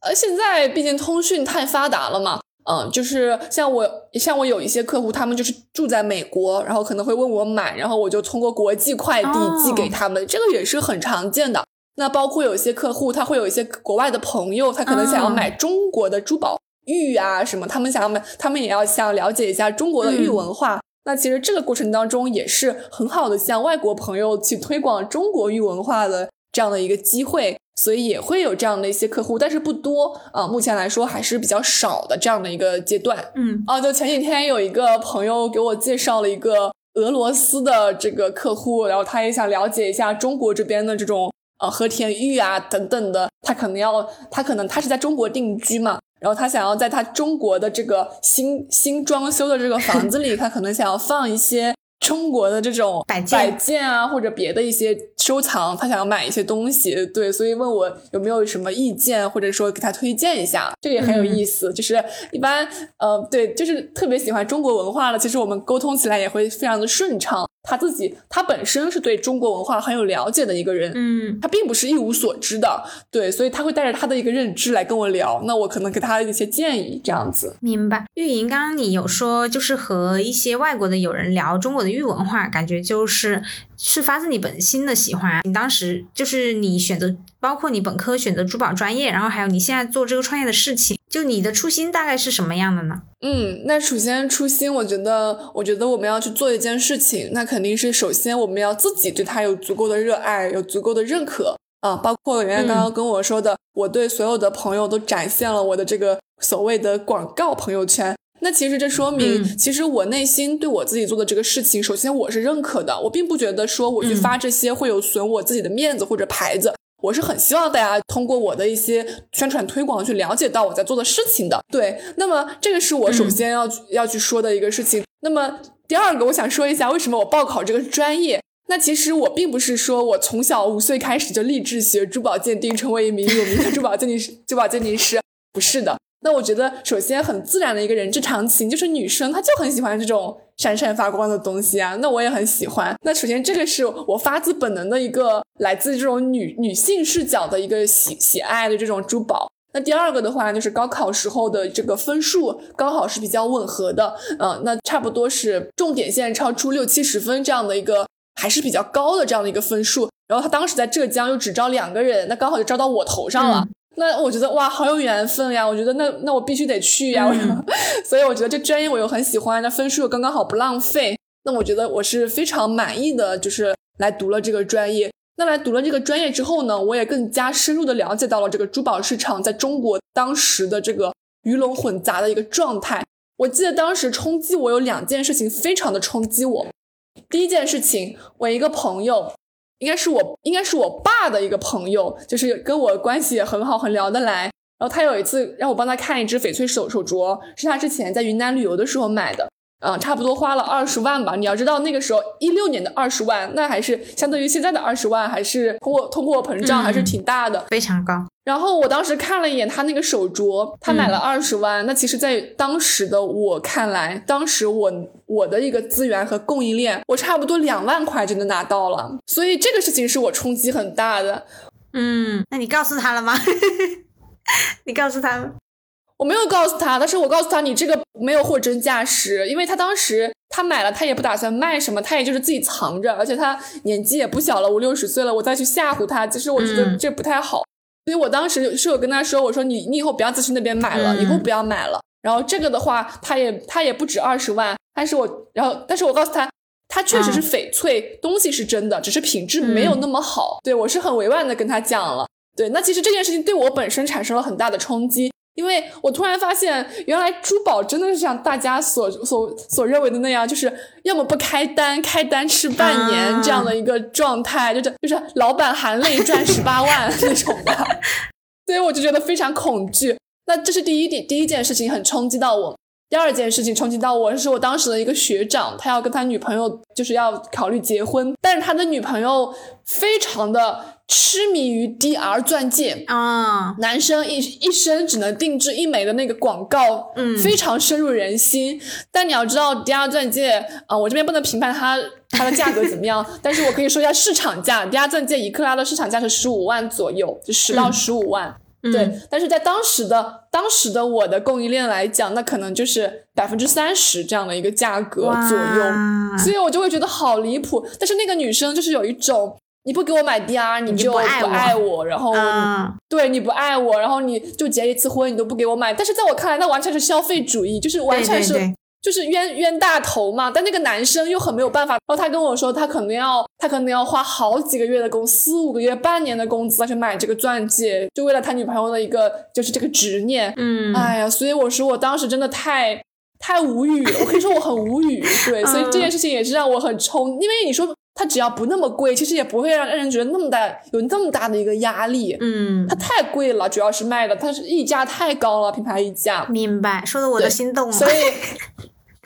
呃，现在毕竟通讯太发达了嘛。嗯，就是像我像我有一些客户，他们就是住在美国，然后可能会问我买，然后我就通过国际快递寄给他们，这个也是很常见的。那包括有一些客户，他会有一些国外的朋友，他可能想要买中国的珠宝。玉啊什么，他们想要买，他们也要想了解一下中国的玉文化。那其实这个过程当中也是很好的向外国朋友去推广中国玉文化的这样的一个机会，所以也会有这样的一些客户，但是不多啊。目前来说还是比较少的这样的一个阶段。嗯，啊，就前几天有一个朋友给我介绍了一个俄罗斯的这个客户，然后他也想了解一下中国这边的这种呃和田玉啊等等的，他可能要他可能他是在中国定居嘛。然后他想要在他中国的这个新新装修的这个房子里，他可能想要放一些中国的这种摆摆件啊，或者别的一些收藏，他想要买一些东西，对，所以问我有没有什么意见，或者说给他推荐一下，这也很有意思。就是一般，呃，对，就是特别喜欢中国文化了，其实我们沟通起来也会非常的顺畅。他自己，他本身是对中国文化很有了解的一个人，嗯，他并不是一无所知的，对，所以他会带着他的一个认知来跟我聊，那我可能给他一些建议，这样子。明白。玉莹，刚刚你有说，就是和一些外国的友人聊中国的玉文化，感觉就是是发自你本心的喜欢。你当时就是你选择，包括你本科选择珠宝专业，然后还有你现在做这个创业的事情。就你的初心大概是什么样的呢？嗯，那首先初心，我觉得，我觉得我们要去做一件事情，那肯定是首先我们要自己对它有足够的热爱，有足够的认可啊。包括圆圆刚刚跟我说的，我对所有的朋友都展现了我的这个所谓的广告朋友圈。那其实这说明，其实我内心对我自己做的这个事情，首先我是认可的，我并不觉得说我去发这些会有损我自己的面子或者牌子。我是很希望大家通过我的一些宣传推广去了解到我在做的事情的。对，那么这个是我首先要要去说的一个事情。那么第二个，我想说一下为什么我报考这个专业。那其实我并不是说我从小五岁开始就立志学珠宝鉴定，成为一名有名的珠宝鉴定师。珠宝鉴定师不是的。那我觉得，首先很自然的一个人之常情，就是女生她就很喜欢这种闪闪发光的东西啊。那我也很喜欢。那首先这个是我发自本能的一个来自这种女女性视角的一个喜喜爱的这种珠宝。那第二个的话，就是高考时候的这个分数刚好是比较吻合的，嗯，那差不多是重点线超出六七十分这样的一个，还是比较高的这样的一个分数。然后他当时在浙江又只招两个人，那刚好就招到我头上了。那我觉得哇，好有缘分呀！我觉得那那我必须得去呀！所以我觉得这专业我又很喜欢，那分数又刚刚好不浪费。那我觉得我是非常满意的，就是来读了这个专业。那来读了这个专业之后呢，我也更加深入的了解到了这个珠宝市场在中国当时的这个鱼龙混杂的一个状态。我记得当时冲击我有两件事情，非常的冲击我。第一件事情，我一个朋友。应该是我，应该是我爸的一个朋友，就是跟我关系也很好，很聊得来。然后他有一次让我帮他看一只翡翠手手镯，是他之前在云南旅游的时候买的。嗯，差不多花了二十万吧。你要知道，那个时候一六年的二十万，那还是相对于现在的二十万，还是通过通货膨胀还是挺大的，非常高。然后我当时看了一眼他那个手镯，他买了二十万。那其实，在当时的我看来，当时我我的一个资源和供应链，我差不多两万块就能拿到了。所以这个事情是我冲击很大的。嗯，那你告诉他了吗？你告诉他。我没有告诉他，但是我告诉他你这个没有货真价实，因为他当时他买了，他也不打算卖什么，他也就是自己藏着，而且他年纪也不小了，五六十岁了，我再去吓唬他，其实我觉得这不太好，所以我当时是有跟他说，我说你你以后不要再去那边买了，以后不要买了。然后这个的话，他也他也不止二十万，但是我然后但是我告诉他，他确实是翡翠，东西是真的，只是品质没有那么好。对我是很委婉的跟他讲了，对，那其实这件事情对我本身产生了很大的冲击。因为我突然发现，原来珠宝真的是像大家所所所认为的那样，就是要么不开单，开单吃半年这样的一个状态，就是就是老板含泪赚十八万 那种的，所以我就觉得非常恐惧。那这是第一点，第一件事情很冲击到我。第二件事情冲击到我是我当时的一个学长，他要跟他女朋友就是要考虑结婚，但是他的女朋友非常的。痴迷于 DR 钻戒啊，男生一一生只能定制一枚的那个广告，嗯，非常深入人心。但你要知道，DR 钻戒啊，我这边不能评判它它的价格怎么样，但是我可以说一下市场价，DR 钻戒一克拉的市场价是十五万左右，就十到十五万。对，但是在当时的当时的我的供应链来讲，那可能就是百分之三十这样的一个价格左右，所以我就会觉得好离谱。但是那个女生就是有一种。你不给我买 DR，你就不爱我，然后对你不爱我，然后你就结一次婚，你都不给我买。但是在我看来，那完全是消费主义，就是完全是就是冤冤大头嘛。但那个男生又很没有办法，然后他跟我说，他可能要他可能要花好几个月的工资，四五个月、半年的工资去买这个钻戒，就为了他女朋友的一个就是这个执念。嗯，哎呀，所以我说我当时真的太太无语了，我可以说我很无语。对，所以这件事情也是让我很冲，因为你说。它只要不那么贵，其实也不会让让人觉得那么大有那么大的一个压力。嗯，它太贵了，主要是卖的它是溢价太高了，品牌溢价。明白，说的我都心动了。所以，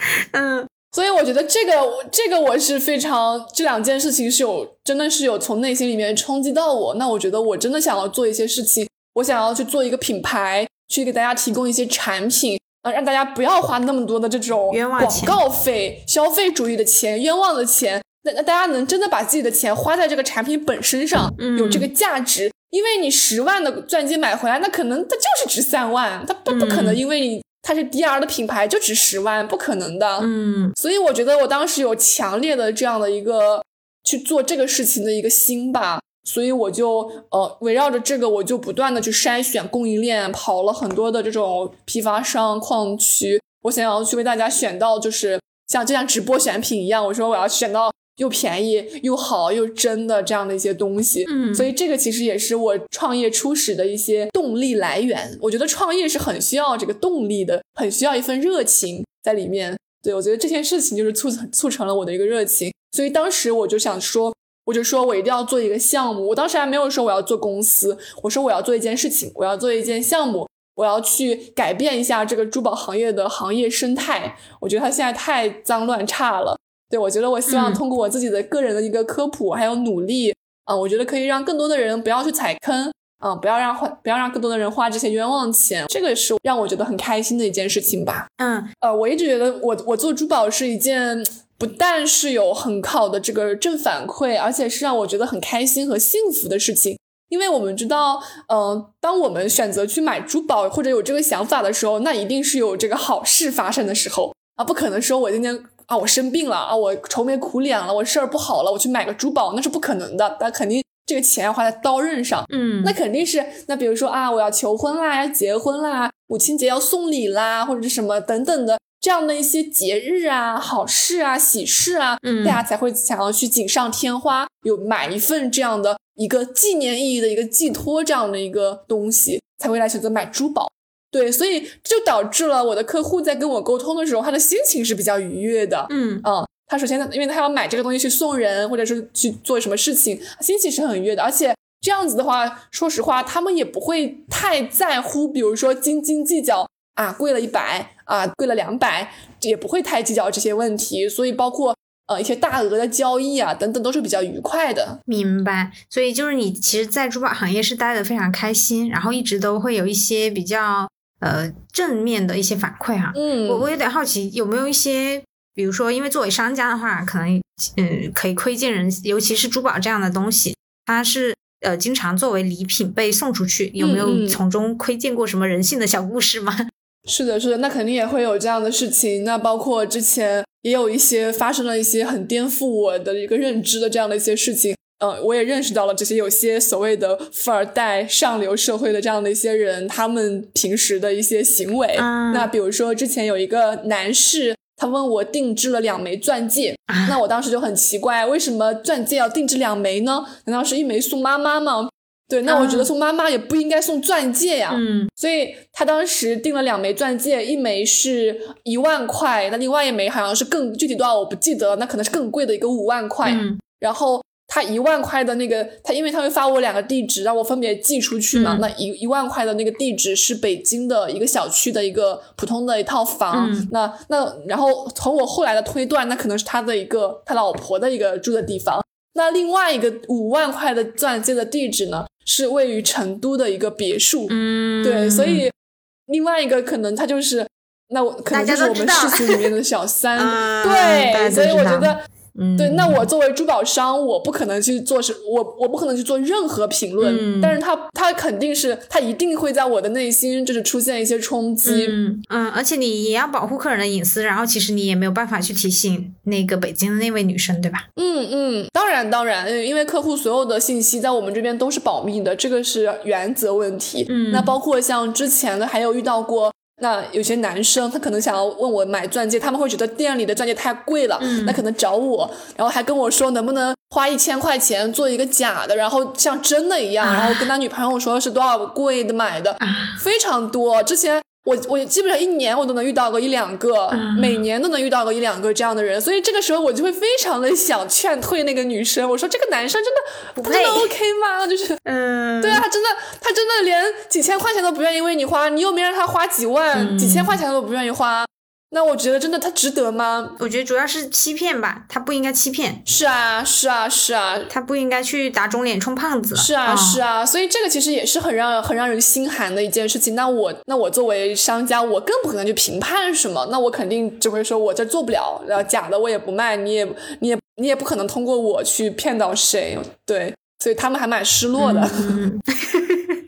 嗯，所以我觉得这个这个我是非常这两件事情是有真的是有从内心里面冲击到我。那我觉得我真的想要做一些事情，我想要去做一个品牌，去给大家提供一些产品，呃，让大家不要花那么多的这种广告费、消费主义的钱、冤枉的钱。那那大家能真的把自己的钱花在这个产品本身上，有这个价值？因为你十万的钻戒买回来，那可能它就是值三万，它不不可能因为你它是 DR 的品牌就值十万，不可能的。嗯，所以我觉得我当时有强烈的这样的一个去做这个事情的一个心吧，所以我就呃围绕着这个，我就不断的去筛选供应链，跑了很多的这种批发商、矿区，我想要去为大家选到就是像就像直播选品一样，我说我要选到。又便宜又好又真的这样的一些东西，嗯，所以这个其实也是我创业初始的一些动力来源。我觉得创业是很需要这个动力的，很需要一份热情在里面。对我觉得这件事情就是促促成了我的一个热情。所以当时我就想说，我就说我一定要做一个项目。我当时还没有说我要做公司，我说我要做一件事情，我要做一件项目，我要去改变一下这个珠宝行业的行业生态。我觉得它现在太脏乱差了。对，我觉得我希望通过我自己的个人的一个科普还有努力，啊，我觉得可以让更多的人不要去踩坑，啊，不要让花，不要让更多的人花这些冤枉钱，这个是让我觉得很开心的一件事情吧。嗯，呃，我一直觉得我我做珠宝是一件不但是有很好的这个正反馈，而且是让我觉得很开心和幸福的事情。因为我们知道，嗯，当我们选择去买珠宝或者有这个想法的时候，那一定是有这个好事发生的时候啊，不可能说我今天啊我生病了啊我愁眉苦脸了我事儿不好了我去买个珠宝那是不可能的，那肯定这个钱要花在刀刃上，嗯，那肯定是那比如说啊我要求婚啦，要结婚啦，母亲节要送礼啦，或者是什么等等的。这样的一些节日啊、好事啊、喜事啊，嗯大家才会想要去锦上添花，有买一份这样的一个纪念意义的一个寄托，这样的一个东西，才会来选择买珠宝。对，所以就导致了我的客户在跟我沟通的时候，他的心情是比较愉悦的。嗯嗯，他首先因为他要买这个东西去送人，或者是去做什么事情，心情是很愉悦的。而且这样子的话，说实话，他们也不会太在乎，比如说斤斤计较。啊，贵了一百啊，贵了两百，也不会太计较这些问题，所以包括呃一些大额的交易啊等等都是比较愉快的。明白。所以就是你其实，在珠宝行业是待的非常开心，然后一直都会有一些比较呃正面的一些反馈哈。嗯，我我有点好奇，有没有一些，比如说，因为作为商家的话，可能嗯可以窥见人，尤其是珠宝这样的东西，它是呃经常作为礼品被送出去，有没有从中窥见过什么人性的小故事吗？是的，是的，那肯定也会有这样的事情。那包括之前也有一些发生了一些很颠覆我的一个认知的这样的一些事情。嗯，我也认识到了这些有些所谓的富二代、上流社会的这样的一些人，他们平时的一些行为。嗯那比如说之前有一个男士，他问我定制了两枚钻戒，啊那我当时就很奇怪，为什么钻戒要定制两枚呢？难道是一枚送妈妈吗？对，那我觉得啊送妈妈也不应该送钻戒呀。嗯所以他当时订了两枚钻戒，一枚是一万块，那另外一枚好像是更具体多少我不记得了，那可能是更贵的一个五万块。嗯然后他一万块的那个，他因为他会发我两个地址，让我分别寄出去嘛。嗯那一一万块的那个地址是北京的一个小区的一个普通的一套房。嗯那那然后从我后来的推断，那可能是他的一个他老婆的一个住的地方。那另外一个五万块的钻戒的地址呢，是位于成都的一个别墅。嗯，对，所以另外一个可能他就是，那我可能就是我们世俗里面的小三，对，所以我觉得，嗯对，那我作为珠宝商，我不可能去做什，我我不可能去做任何评论，嗯但是他他肯定是，他一定会在我的内心就是出现一些冲击，嗯嗯，而且你也要保护客人的隐私，然后其实你也没有办法去提醒那个北京的那位女生，对吧？嗯嗯，当然当然，嗯因为客户所有的信息在我们这边都是保密的，这个是原则问题。嗯那包括像之前的还有遇到过。那有些男生他可能想要问我买钻戒，他们会觉得店里的钻戒太贵了，嗯。那可能找我，然后还跟我说能不能花一千块钱做一个假的，然后像真的一样，啊。然后跟他女朋友说是多少贵的买的，啊，非常多。之前我我基本上一年我都能遇到个一两个，嗯每年都能遇到个一两个这样的人，所以这个时候我就会非常的想劝退那个女生，我说这个男生真的他真的 OK 吗？就是。嗯，对啊，他真的，他真的连几千块钱都不愿意为你花，你又没让他花几万、嗯几千块钱都不愿意花，那我觉得真的他值得吗？我觉得主要是欺骗吧，他不应该欺骗，是啊，是啊，是啊，他不应该去打肿脸充胖子。是啊，是啊，啊，所以这个其实也是很让很让人心寒的一件事情。那我那我作为商家，我更不可能去评判什么，那我肯定只会说我这做不了，然后假的我也不卖，你也你也你也不可能通过我去骗到谁，对，所以他们还蛮失落的，嗯，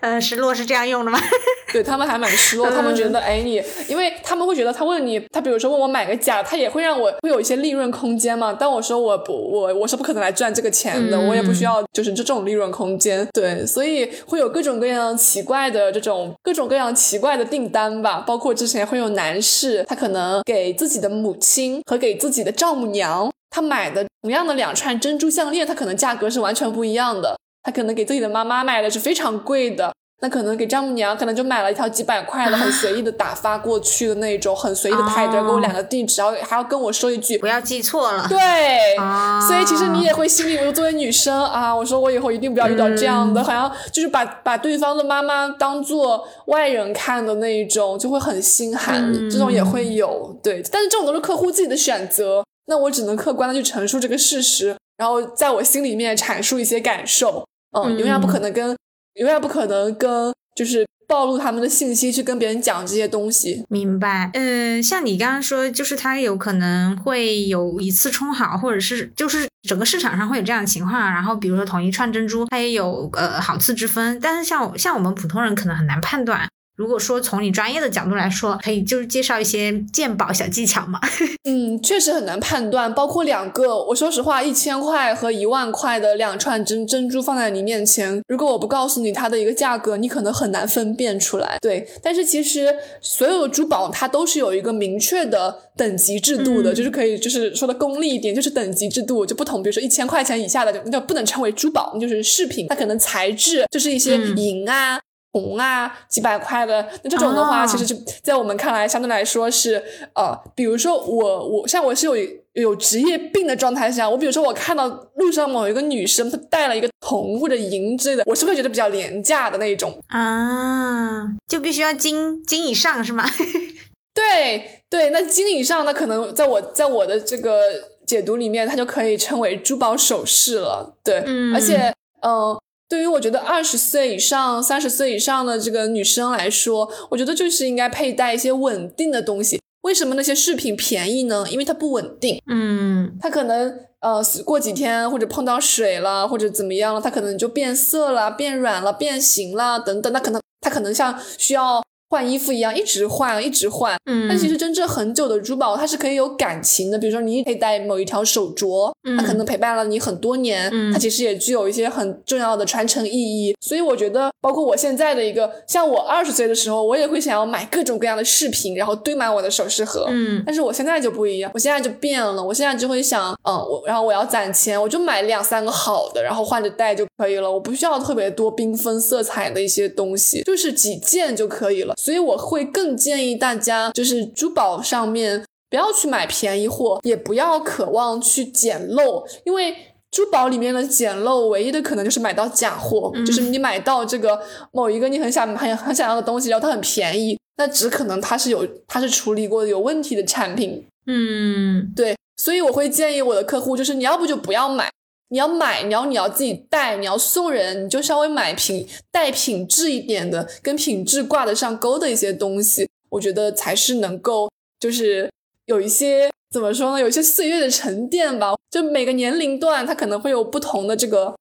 呃，失落是这样用的吗？对他们还蛮失落，他们觉得哎你，因为他们会觉得他问你，他比如说问我买个假，他也会让我会有一些利润空间嘛，但我说我不我我是不可能来赚这个钱的，嗯我也不需要就是这种利润空间，对，所以会有各种各样奇怪的这种各种各样奇怪的订单吧，包括之前会有男士他可能给自己的母亲和给自己的丈母娘，他买的同样的两串珍珠项链，他可能价格是完全不一样的，他可能给自己的妈妈买的是非常贵的。那可能给丈母娘可能就买了一条几百块的，很随意的打发过去的那种，很随意的拍着，哦给我两个地址，然后还要跟我说一句不要记错了。对，啊所以其实你也会心里，我作为女生啊，我说我以后一定不要遇到这样的，嗯好像就是把把对方的妈妈当做外人看的那一种，就会很心寒，嗯这种也会有，对，但是这种都是客户自己的选择，那我只能客观的去陈述这个事实，然后在我心里面阐述一些感受，嗯，嗯永远不可能跟永远不可能跟就是。暴露他们的信息去跟别人讲这些东西。明白，嗯，像你刚刚说，就是它有可能会有一次充好，或者是就是整个市场上会有这样的情况。然后比如说同一串珍珠，它也有呃好次之分，但是像像我们普通人可能很难判断。如果说从你专业的角度来说，可以就是介绍一些鉴宝小技巧吗？嗯，确实很难判断。包括两个，我说实话，一千块和一万块的两串珍珍珠放在你面前，如果我不告诉你它的一个价格，你可能很难分辨出来。对，但是其实所有的珠宝它都是有一个明确的等级制度的，就是可以就是说的功利一点，就是等级制度就不同。比如说一千块钱以下的就那不能称为珠宝，就是饰品，它可能材质就是一些银啊。红啊，几百块的，那这种的话，其实就在我们看来，相对来说是呃，比如说我我像我是有有职业病的状态下，我比如说我看到路上某一个女生她戴了一个铜或者银之类的，我是会觉得比较廉价的那种啊，就必须要金金以上是吗？对对，那金以上，那可能在我在我的这个解读里面，它就可以称为珠宝首饰了。对，而且嗯。对于我觉得二十岁以上、三十岁以上的这个女生来说，我觉得就是应该佩戴一些稳定的东西。为什么那些饰品便宜呢？因为它不稳定。嗯，它可能呃过几天或者碰到水了或者怎么样了，它可能就变色了、变软了、变形了等等。那可能它可能像需要。换衣服一样，一直换，一直换。嗯，但其实真正很久的珠宝，它是可以有感情的。比如说，你佩戴某一条手镯，它可能陪伴了你很多年，嗯它其实也具有一些很重要的传承意义。所以我觉得，包括我现在的一个，像我二十岁的时候，我也会想要买各种各样的饰品，然后堆满我的首饰盒。嗯，但是我现在就不一样，我现在就变了。我现在就会想，嗯，我然后我要攒钱，我就买两三个好的，然后换着戴就可以了。我不需要特别多缤纷色彩的一些东西，就是几件就可以了。所以我会更。建议大家，就是珠宝上面不要去买便宜货，也不要渴望去捡漏，因为珠宝里面的捡漏，唯一的可能就是买到假货，就是你买到这个某一个你很想很很想要的东西，然后它很便宜，那只可能它是有它是处理过有问题的产品。嗯，对，所以我会建议我的客户，就是你要不就不要买。你要买，你要你要自己带，你要送人，你就稍微买品带品质一点的，跟品质挂得上钩的一些东西，我觉得才是能够，就是有一些怎么说呢，有一些岁月的沉淀吧。就每个年龄段，它可能会有不同的这个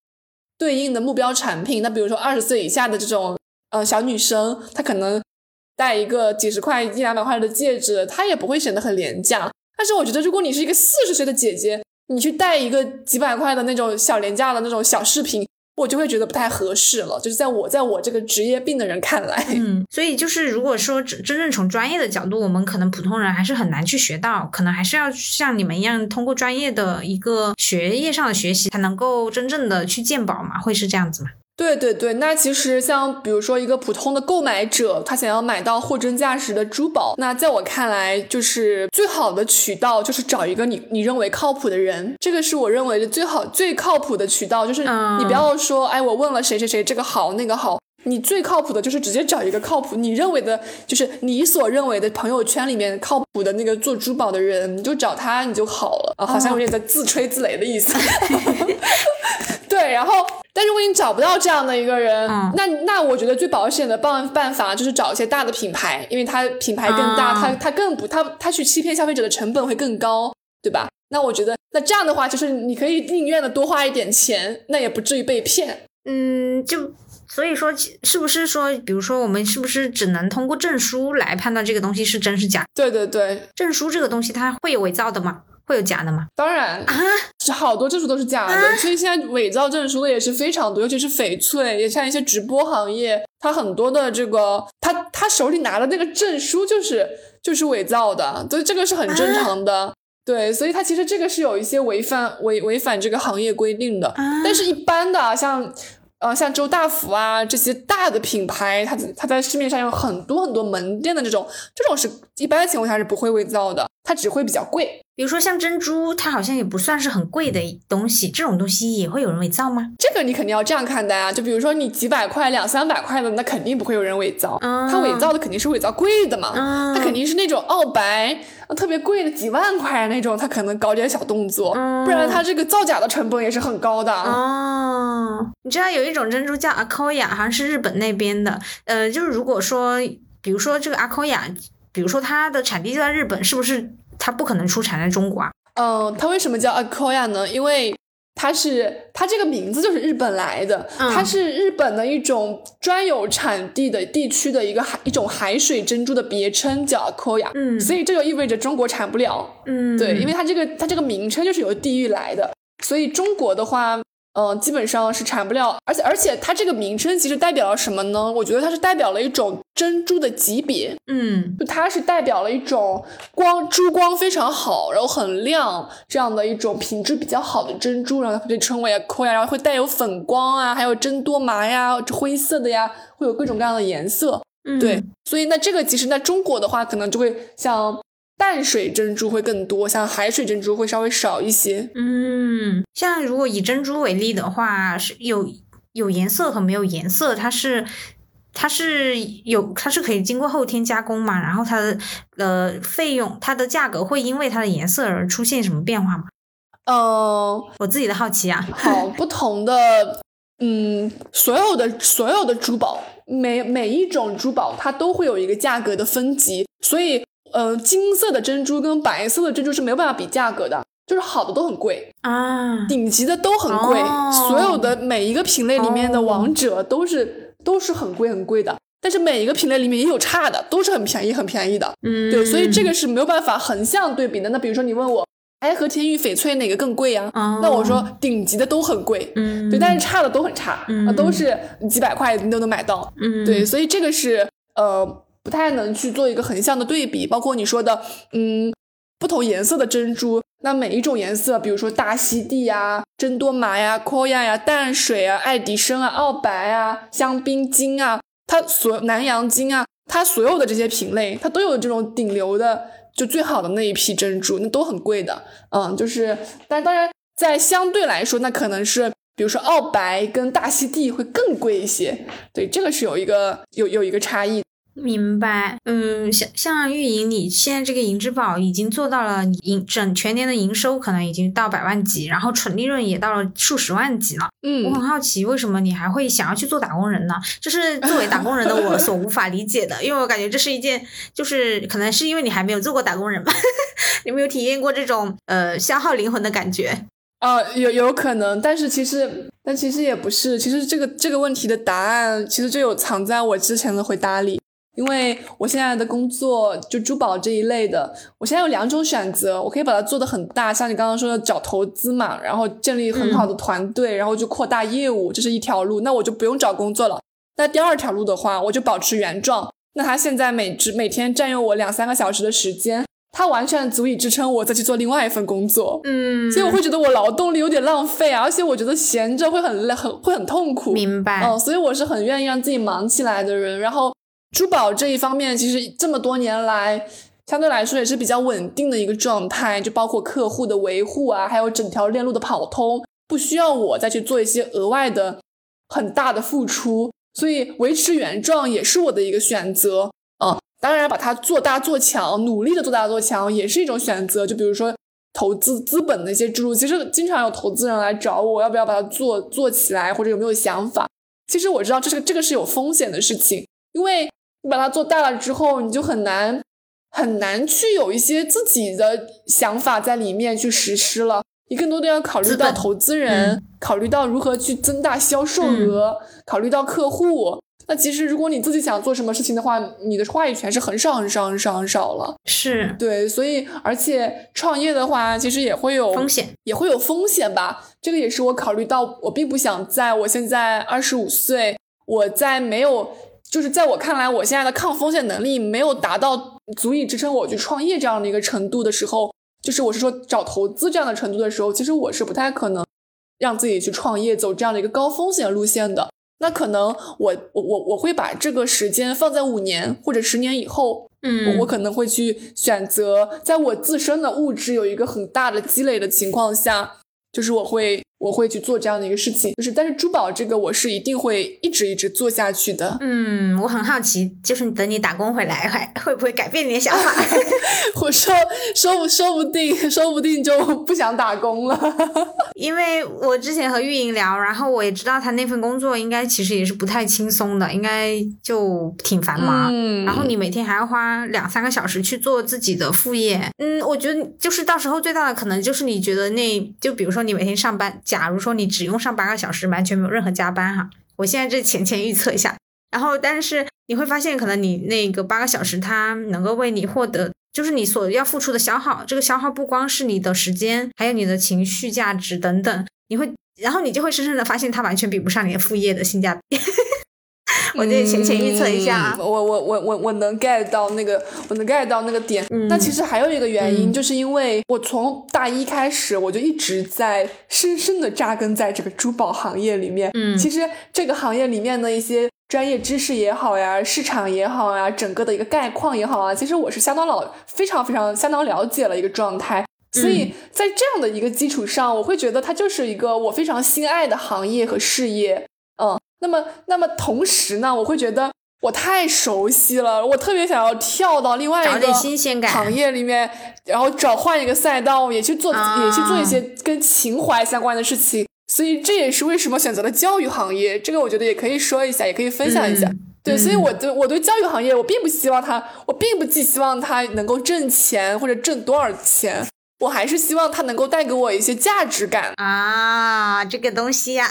对应的目标产品。那比如说二十岁以下的这种呃小女生，她可能戴一个几十块、一两百块的戒指，她也不会显得很廉价。但是我觉得，如果你是一个四十岁的姐姐，你去带一个几百块的那种小廉价的那种小饰品，我就会觉得不太合适了。就是在我在我这个职业病的人看来，嗯，所以就是如果说真真正从专业的角度，我们可能普通人还是很难去学到，可能还是要像你们一样通过专业的一个学业上的学习，才能够真正的去鉴宝嘛？会是这样子吗？对对对，那其实像比如说一个普通的购买者，他想要买到货真价实的珠宝，那在我看来，就是最好的渠道就是找一个你你认为靠谱的人，这个是我认为的最好最靠谱的渠道。就是你不要说，哎，我问了谁谁谁，这个好那个好，你最靠谱的就是直接找一个靠谱，你认为的，就是你所认为的朋友圈里面靠谱的那个做珠宝的人，你就找他你就好了啊，好像有点在自吹自擂的意思。对，然后。但如果你找不到这样的一个人，那那我觉得最保险的办办法就是找一些大的品牌，因为它品牌更大，它它更不，它它去欺骗消费者的成本会更高，对吧？那我觉得，那这样的话，就是你可以宁愿的多花一点钱，那也不至于被骗。嗯，就所以说，是不是说，比如说，我们是不是只能通过证书来判断这个东西是真是假？对对对，证书这个东西它会有伪造的吗？会有假的吗？当然啊，是好多证书都是假的，所以现在伪造证书的也是非常多，尤其是翡翠，也像一些直播行业，他很多的这个，他他手里拿的那个证书就是就是伪造的，所以这个是很正常的。对，所以他其实这个是有一些违反违违反这个行业规定的。但是，一般的像呃像周大福啊这些大的品牌，它它在市面上有很多很多门店的这种，这种是一般情况下是不会伪造的，它只会比较贵。比如说像珍珠，它好像也不算是很贵的东西，这种东西也会有人伪造吗？这个你肯定要这样看待啊，就比如说你几百块、两三百块的，那肯定不会有人伪造，他伪造的肯定是伪造贵的嘛，他肯定是那种澳白特别贵的几万块那种，他可能搞点小动作，不然他这个造假的成本也是很高的。哦，你知道有一种珍珠叫阿科亚，好像是日本那边的，呃，就是如果说，比如说这个阿科亚，比如说它的产地就在日本，是不是？它不可能出产在中国啊。嗯，它为什么叫 Akoya 呢？因为它是它这个名字就是日本来的，它是日本的一种专有产地的地区的一个海一种海水珍珠的别称，叫 Akoya。嗯，所以这就意味着中国产不了。嗯，对，因为它这个它这个名称就是由地域来的，所以中国的话。嗯，基本上是产不了，而且而且它这个名称其实代表了什么呢？我觉得它是代表了一种珍珠的级别，嗯，就它是代表了一种光珠光非常好，然后很亮这样的一种品质比较好的珍珠，然后它被称为 Koya，然后会带有粉光啊，还有真多麻呀，灰色的呀，会有各种各样的颜色，对，所以那这个其实在中国的话，可能就会像。淡水珍珠会更多，像海水珍珠会稍微少一些。嗯，像如果以珍珠为例的话，是有有颜色和没有颜色，它是它是有它是可以经过后天加工嘛？然后它的呃费用，它的价格会因为它的颜色而出现什么变化吗？呃，我自己的好奇啊。好，不同的嗯，所有的所有的珠宝，每每一种珠宝它都会有一个价格的分级，所以。呃，金色的珍珠跟白色的珍珠是没有办法比价格的，就是好的都很贵啊，顶级的都很贵，所有的每一个品类里面的王者都是都是很贵很贵的，但是每一个品类里面也有差的，都是很便宜很便宜的，嗯，对，所以这个是没有办法横向对比的。那比如说你问我，哎，和田玉翡翠哪个更贵呀？那我说顶级的都很贵，嗯，对，但是差的都很差，啊，都是几百块你都能买到，嗯，对，所以这个是呃。不太能去做一个横向的对比，包括你说的，嗯，不同颜色的珍珠，那每一种颜色，比如说大溪地呀、真多玛呀、科亚呀、淡水啊、爱迪生啊、澳白啊、香槟金啊，它所南洋金啊，它所有的这些品类，它都有这种顶流的，就最好的那一批珍珠，那都很贵的，嗯，就是，但当然在相对来说，那可能是，比如说澳白跟大溪地会更贵一些，对，这个是有一个有有一个差异。明白，嗯，像像运营，你现在这个银之宝已经做到了营整全年的营收可能已经到百万级，然后纯利润也到了数十万级了。嗯，我很好奇，为什么你还会想要去做打工人呢？这是作为打工人的我所无法理解的，因为我感觉这是一件，就是可能是因为你还没有做过打工人吧，你没有体验过这种呃消耗灵魂的感觉。啊，有有可能，但是其实，但其实也不是，其实这个这个问题的答案其实就有藏在我之前的回答里。因为我现在的工作就珠宝这一类的，我现在有两种选择，我可以把它做的很大，像你刚刚说的找投资嘛，然后建立很好的团队，然后就扩大业务，这是一条路，那我就不用找工作了。那第二条路的话，我就保持原状，那他现在每只每天占用我两三个小时的时间，它完全足以支撑我再去做另外一份工作。嗯，所以我会觉得我劳动力有点浪费啊，而且我觉得闲着会很累，很会很痛苦。明白。嗯，所以我是很愿意让自己忙起来的人，然后。珠宝这一方面，其实这么多年来，相对来说也是比较稳定的一个状态，就包括客户的维护啊，还有整条链路的跑通，不需要我再去做一些额外的很大的付出，所以维持原状也是我的一个选择。嗯，当然把它做大做强，努力的做大做强也是一种选择。就比如说投资资本的一些注入，其实经常有投资人来找我，要不要把它做做起来，或者有没有想法？其实我知道这是这个是有风险的事情，因为。你把它做大了之后，你就很难很难去有一些自己的想法在里面去实施了。你更多的要考虑到投资人，考虑到如何去增大销售额，考虑到客户。那其实如果你自己想做什么事情的话，你的话语权是很少很少很少很少了。是对，所以而且创业的话，其实也会有风险，也会有风险吧。这个也是我考虑到，我并不想在我现在二十五岁，我在没有。就是在我看来，我现在的抗风险能力没有达到足以支撑我去创业这样的一个程度的时候，就是我是说找投资这样的程度的时候，其实我是不太可能让自己去创业走这样的一个高风险路线的。那可能我我我我会把这个时间放在五年或者十年以后，嗯，我可能会去选择在我自身的物质有一个很大的积累的情况下，就是我会。我会去做这样的一个事情，就是但是珠宝这个我是一定会一直一直做下去的。嗯，我很好奇，就是等你打工回来，还会不会改变你的想法？我说说不说不定，说不定就不想打工了。因为我之前和玉莹聊，然后我也知道他那份工作应该其实也是不太轻松的，应该就挺繁忙。嗯，然后你每天还要花两三个小时去做自己的副业。嗯，我觉得就是到时候最大的可能就是你觉得那就比如说你每天上班。假如说你只用上八个小时，完全没有任何加班哈，我现在这浅浅预测一下，然后但是你会发现，可能你那个八个小时，它能够为你获得，就是你所要付出的消耗，这个消耗不光是你的时间，还有你的情绪价值等等，你会，然后你就会深深的发现，它完全比不上你的副业的性价比。我这浅浅预测一下，我我我我我能 get 到那个，我能 get 到那个点。那其实还有一个原因，就是因为我从大一开始，我就一直在深深的扎根在这个珠宝行业里面。嗯，其实这个行业里面的一些专业知识也好呀，市场也好呀，整个的一个概况也好啊，其实我是相当老，非常非常相当了解了一个状态。所以在这样的一个基础上，我会觉得它就是一个我非常心爱的行业和事业。嗯。那么，那么同时呢，我会觉得我太熟悉了，我特别想要跳到另外一个行业里面，然后找换一个赛道，也去做，也去做一些跟情怀相关的事情。所以这也是为什么选择了教育行业。这个我觉得也可以说一下，也可以分享一下。对，所以我对我对教育行业，我并不希望它，我并不寄希望它能够挣钱或者挣多少钱。我还是希望它能够带给我一些价值感啊，这个东西呀，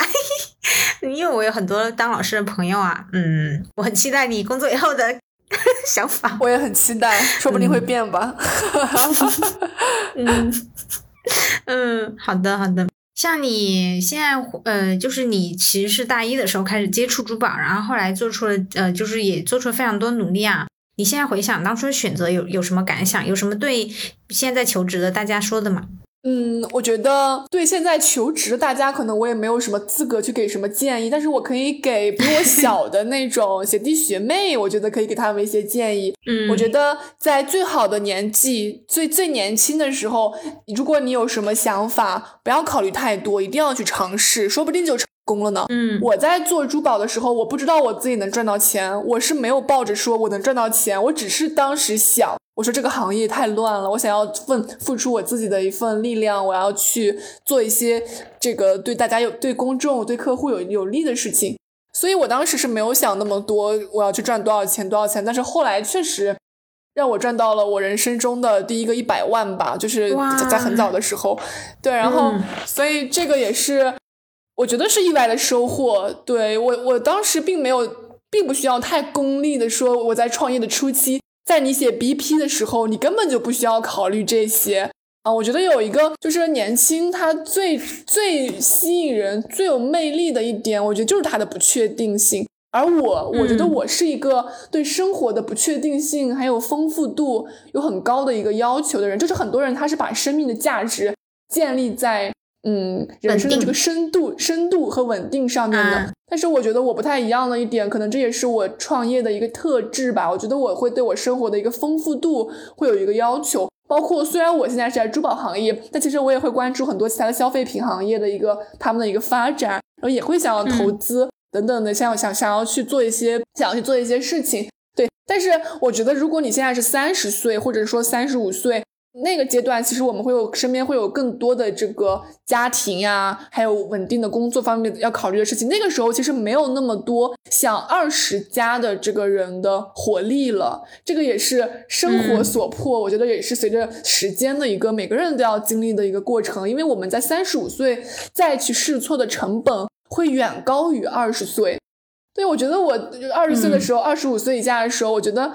因为我有很多当老师的朋友啊，嗯，我很期待你工作以后的 想法，我也很期待，说不定会变吧。嗯嗯，好的好的，像你现在呃，就是你其实是大一的时候开始接触珠宝，然后后来做出了呃，就是也做出了非常多努力啊。你现在回想当初的选择有有什么感想？有什么对现在求职的大家说的吗？嗯，我觉得对现在求职大家，可能我也没有什么资格去给什么建议，但是我可以给比我小的那种 学弟学妹，我觉得可以给他们一些建议。嗯，我觉得在最好的年纪、最最年轻的时候，如果你有什么想法，不要考虑太多，一定要去尝试，说不定就成。功了呢。嗯，我在做珠宝的时候，我不知道我自己能赚到钱，我是没有抱着说我能赚到钱，我只是当时想，我说这个行业太乱了，我想要份付出我自己的一份力量，我要去做一些这个对大家有、对公众、对客户有有利的事情。所以我当时是没有想那么多，我要去赚多少钱多少钱。但是后来确实让我赚到了我人生中的第一个一百万吧，就是在很早的时候。对，然后所以这个也是。我觉得是意外的收获。对我，我当时并没有，并不需要太功利的说，我在创业的初期，在你写 BP 的时候，你根本就不需要考虑这些啊。我觉得有一个就是年轻，它最最吸引人、最有魅力的一点，我觉得就是它的不确定性。而我，我觉得我是一个对生活的不确定性还有丰富度有很高的一个要求的人。就是很多人他是把生命的价值建立在。嗯，人生的这个深度、深度和稳定上面的，但是我觉得我不太一样的一点，可能这也是我创业的一个特质吧。我觉得我会对我生活的一个丰富度会有一个要求，包括虽然我现在是在珠宝行业，但其实我也会关注很多其他的消费品行业的一个他们的一个发展，然后也会想要投资等等的，想想想要去做一些想要去做一些事情。对，但是我觉得如果你现在是三十岁，或者说三十五岁。那个阶段，其实我们会有身边会有更多的这个家庭呀，还有稳定的工作方面要考虑的事情。那个时候其实没有那么多想二十加的这个人的活力了。这个也是生活所迫，我觉得也是随着时间的一个每个人都要经历的一个过程。因为我们在三十五岁再去试错的成本会远高于二十岁。对，我觉得我二十岁的时候，二十五岁以下的时候，我觉得。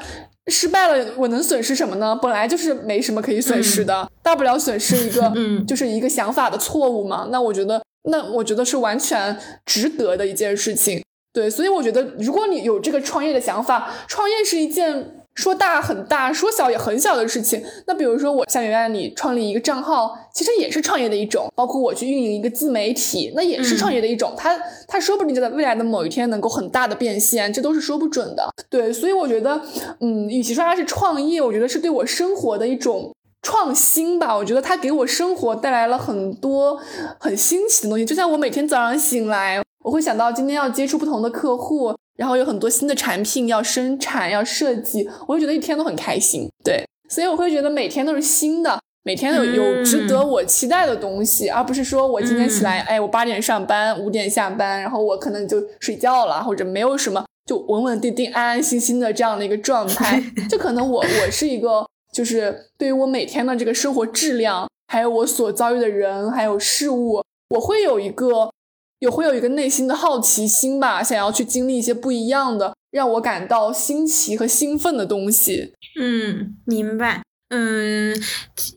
失败了，我能损失什么呢？本来就是没什么可以损失的，大不了损失一个，就是一个想法的错误嘛。那我觉得，那我觉得是完全值得的一件事情。对，所以我觉得，如果你有这个创业的想法，创业是一件说大很大，说小也很小的事情。那比如说，我像圆圆你创立一个账号，其实也是创业的一种；包括我去运营一个自媒体，那也是创业的一种。它它说不定就在未来的某一天能够很大的变现，这都是说不准的。对，所以我觉得，嗯，与其说它是创业，我觉得是对我生活的一种创新吧。我觉得它给我生活带来了很多很新奇的东西。就像我每天早上醒来，我会想到今天要接触不同的客户。然后有很多新的产品要生产要设计，我就觉得一天都很开心。对，所以我会觉得每天都是新的，每天有有值得我期待的东西，而不是说我今天起来，哎，我八点上班，五点下班，然后我可能就睡觉了，或者没有什么，就稳稳定定、安安心心的这样的一个状态。就可能我我是一个，就是对于我每天的这个生活质量，还有我所遭遇的人还有事物，我会有一个。也会有一个内心的好奇心吧，想要去经历一些不一样的，让我感到新奇和兴奋的东西。嗯，明白。嗯，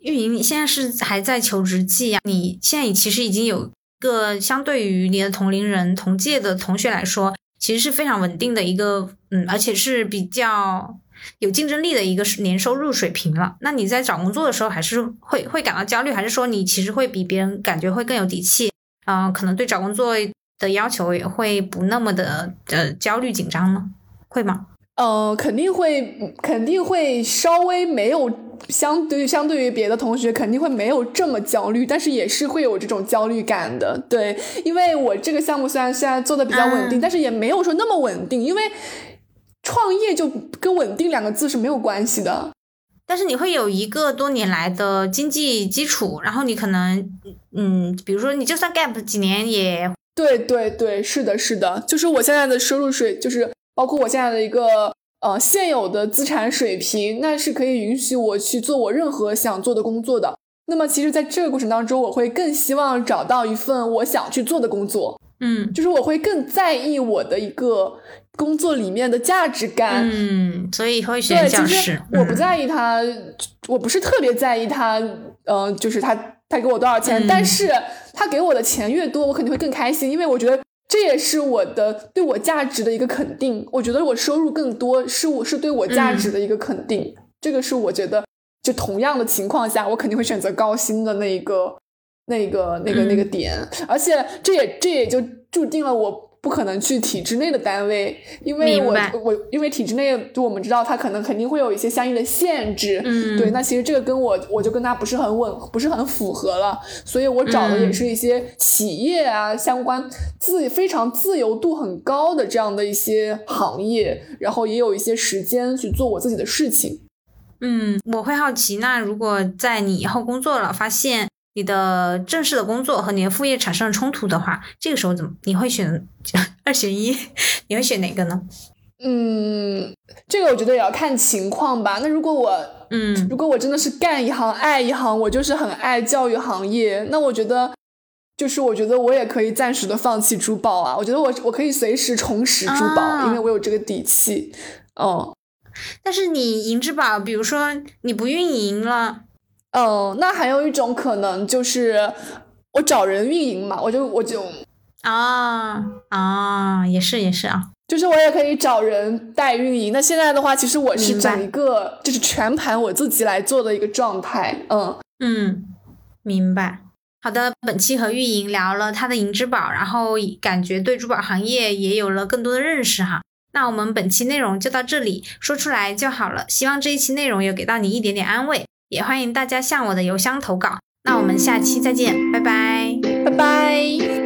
玉莹，你现在是还在求职季呀？你现在其实已经有个相对于你的同龄人、同届的同学来说，其实是非常稳定的一个，嗯，而且是比较有竞争力的一个年收入水平了。那你在找工作的时候，还是会会感到焦虑，还是说你其实会比别人感觉会更有底气？嗯，可能对找工作的要求也会不那么的呃焦虑紧张呢，会吗？呃，肯定会，肯定会稍微没有相对相对于别的同学肯定会没有这么焦虑，但是也是会有这种焦虑感的。对，因为我这个项目虽然现在做的比较稳定，但是也没有说那么稳定，因为创业就跟稳定两个字是没有关系的。但是你会有一个多年来的经济基础，然后你可能，嗯，比如说你就算 gap 几年也，对对对，是的，是的，就是我现在的收入水，就是包括我现在的一个呃现有的资产水平，那是可以允许我去做我任何想做的工作的。那么其实，在这个过程当中，我会更希望找到一份我想去做的工作。嗯，就是我会更在意我的一个工作里面的价值感。嗯，所以会选教师。我不在意他，我不是特别在意他，嗯，就是他他给我多少钱，但是他给我的钱越多，我肯定会更开心，因为我觉得这也是我的对我价值的一个肯定。我觉得我收入更多是我是对我价值的一个肯定，这个是我觉得就同样的情况下，我肯定会选择高薪的那一个。那个、那个、那个点，而且这也这也就注定了我不可能去体制内的单位，因为我我因为体制内就我们知道他可能肯定会有一些相应的限制，嗯，对，那其实这个跟我我就跟他不是很吻，不是很符合了，所以我找的也是一些企业啊相关自非常自由度很高的这样的一些行业，然后也有一些时间去做我自己的事情。嗯，我会好奇，那如果在你以后工作了，发现。你的正式的工作和你的副业产生了冲突的话，这个时候怎么你会选二选一？你会选哪个呢？嗯，这个我觉得也要看情况吧。那如果我，嗯，如果我真的是干一行爱一行，我就是很爱教育行业，那我觉得，就是我觉得我也可以暂时的放弃珠宝啊。我觉得我我可以随时重拾珠宝，因为我有这个底气。哦，但是你银之宝，比如说你不运营了。嗯，那还有一种可能就是我找人运营嘛，我就我就啊啊，也是也是啊，就是我也可以找人代运营。那现在的话，其实我是整一个就是全盘我自己来做的一个状态。嗯嗯，明白。好的，本期和运营聊了她的银之宝，然后感觉对珠宝行业也有了更多的认识哈。那我们本期内容就到这里，说出来就好了。希望这一期内容有给到你一点点安慰。也欢迎大家向我的邮箱投稿，那我们下期再见，拜拜，拜拜。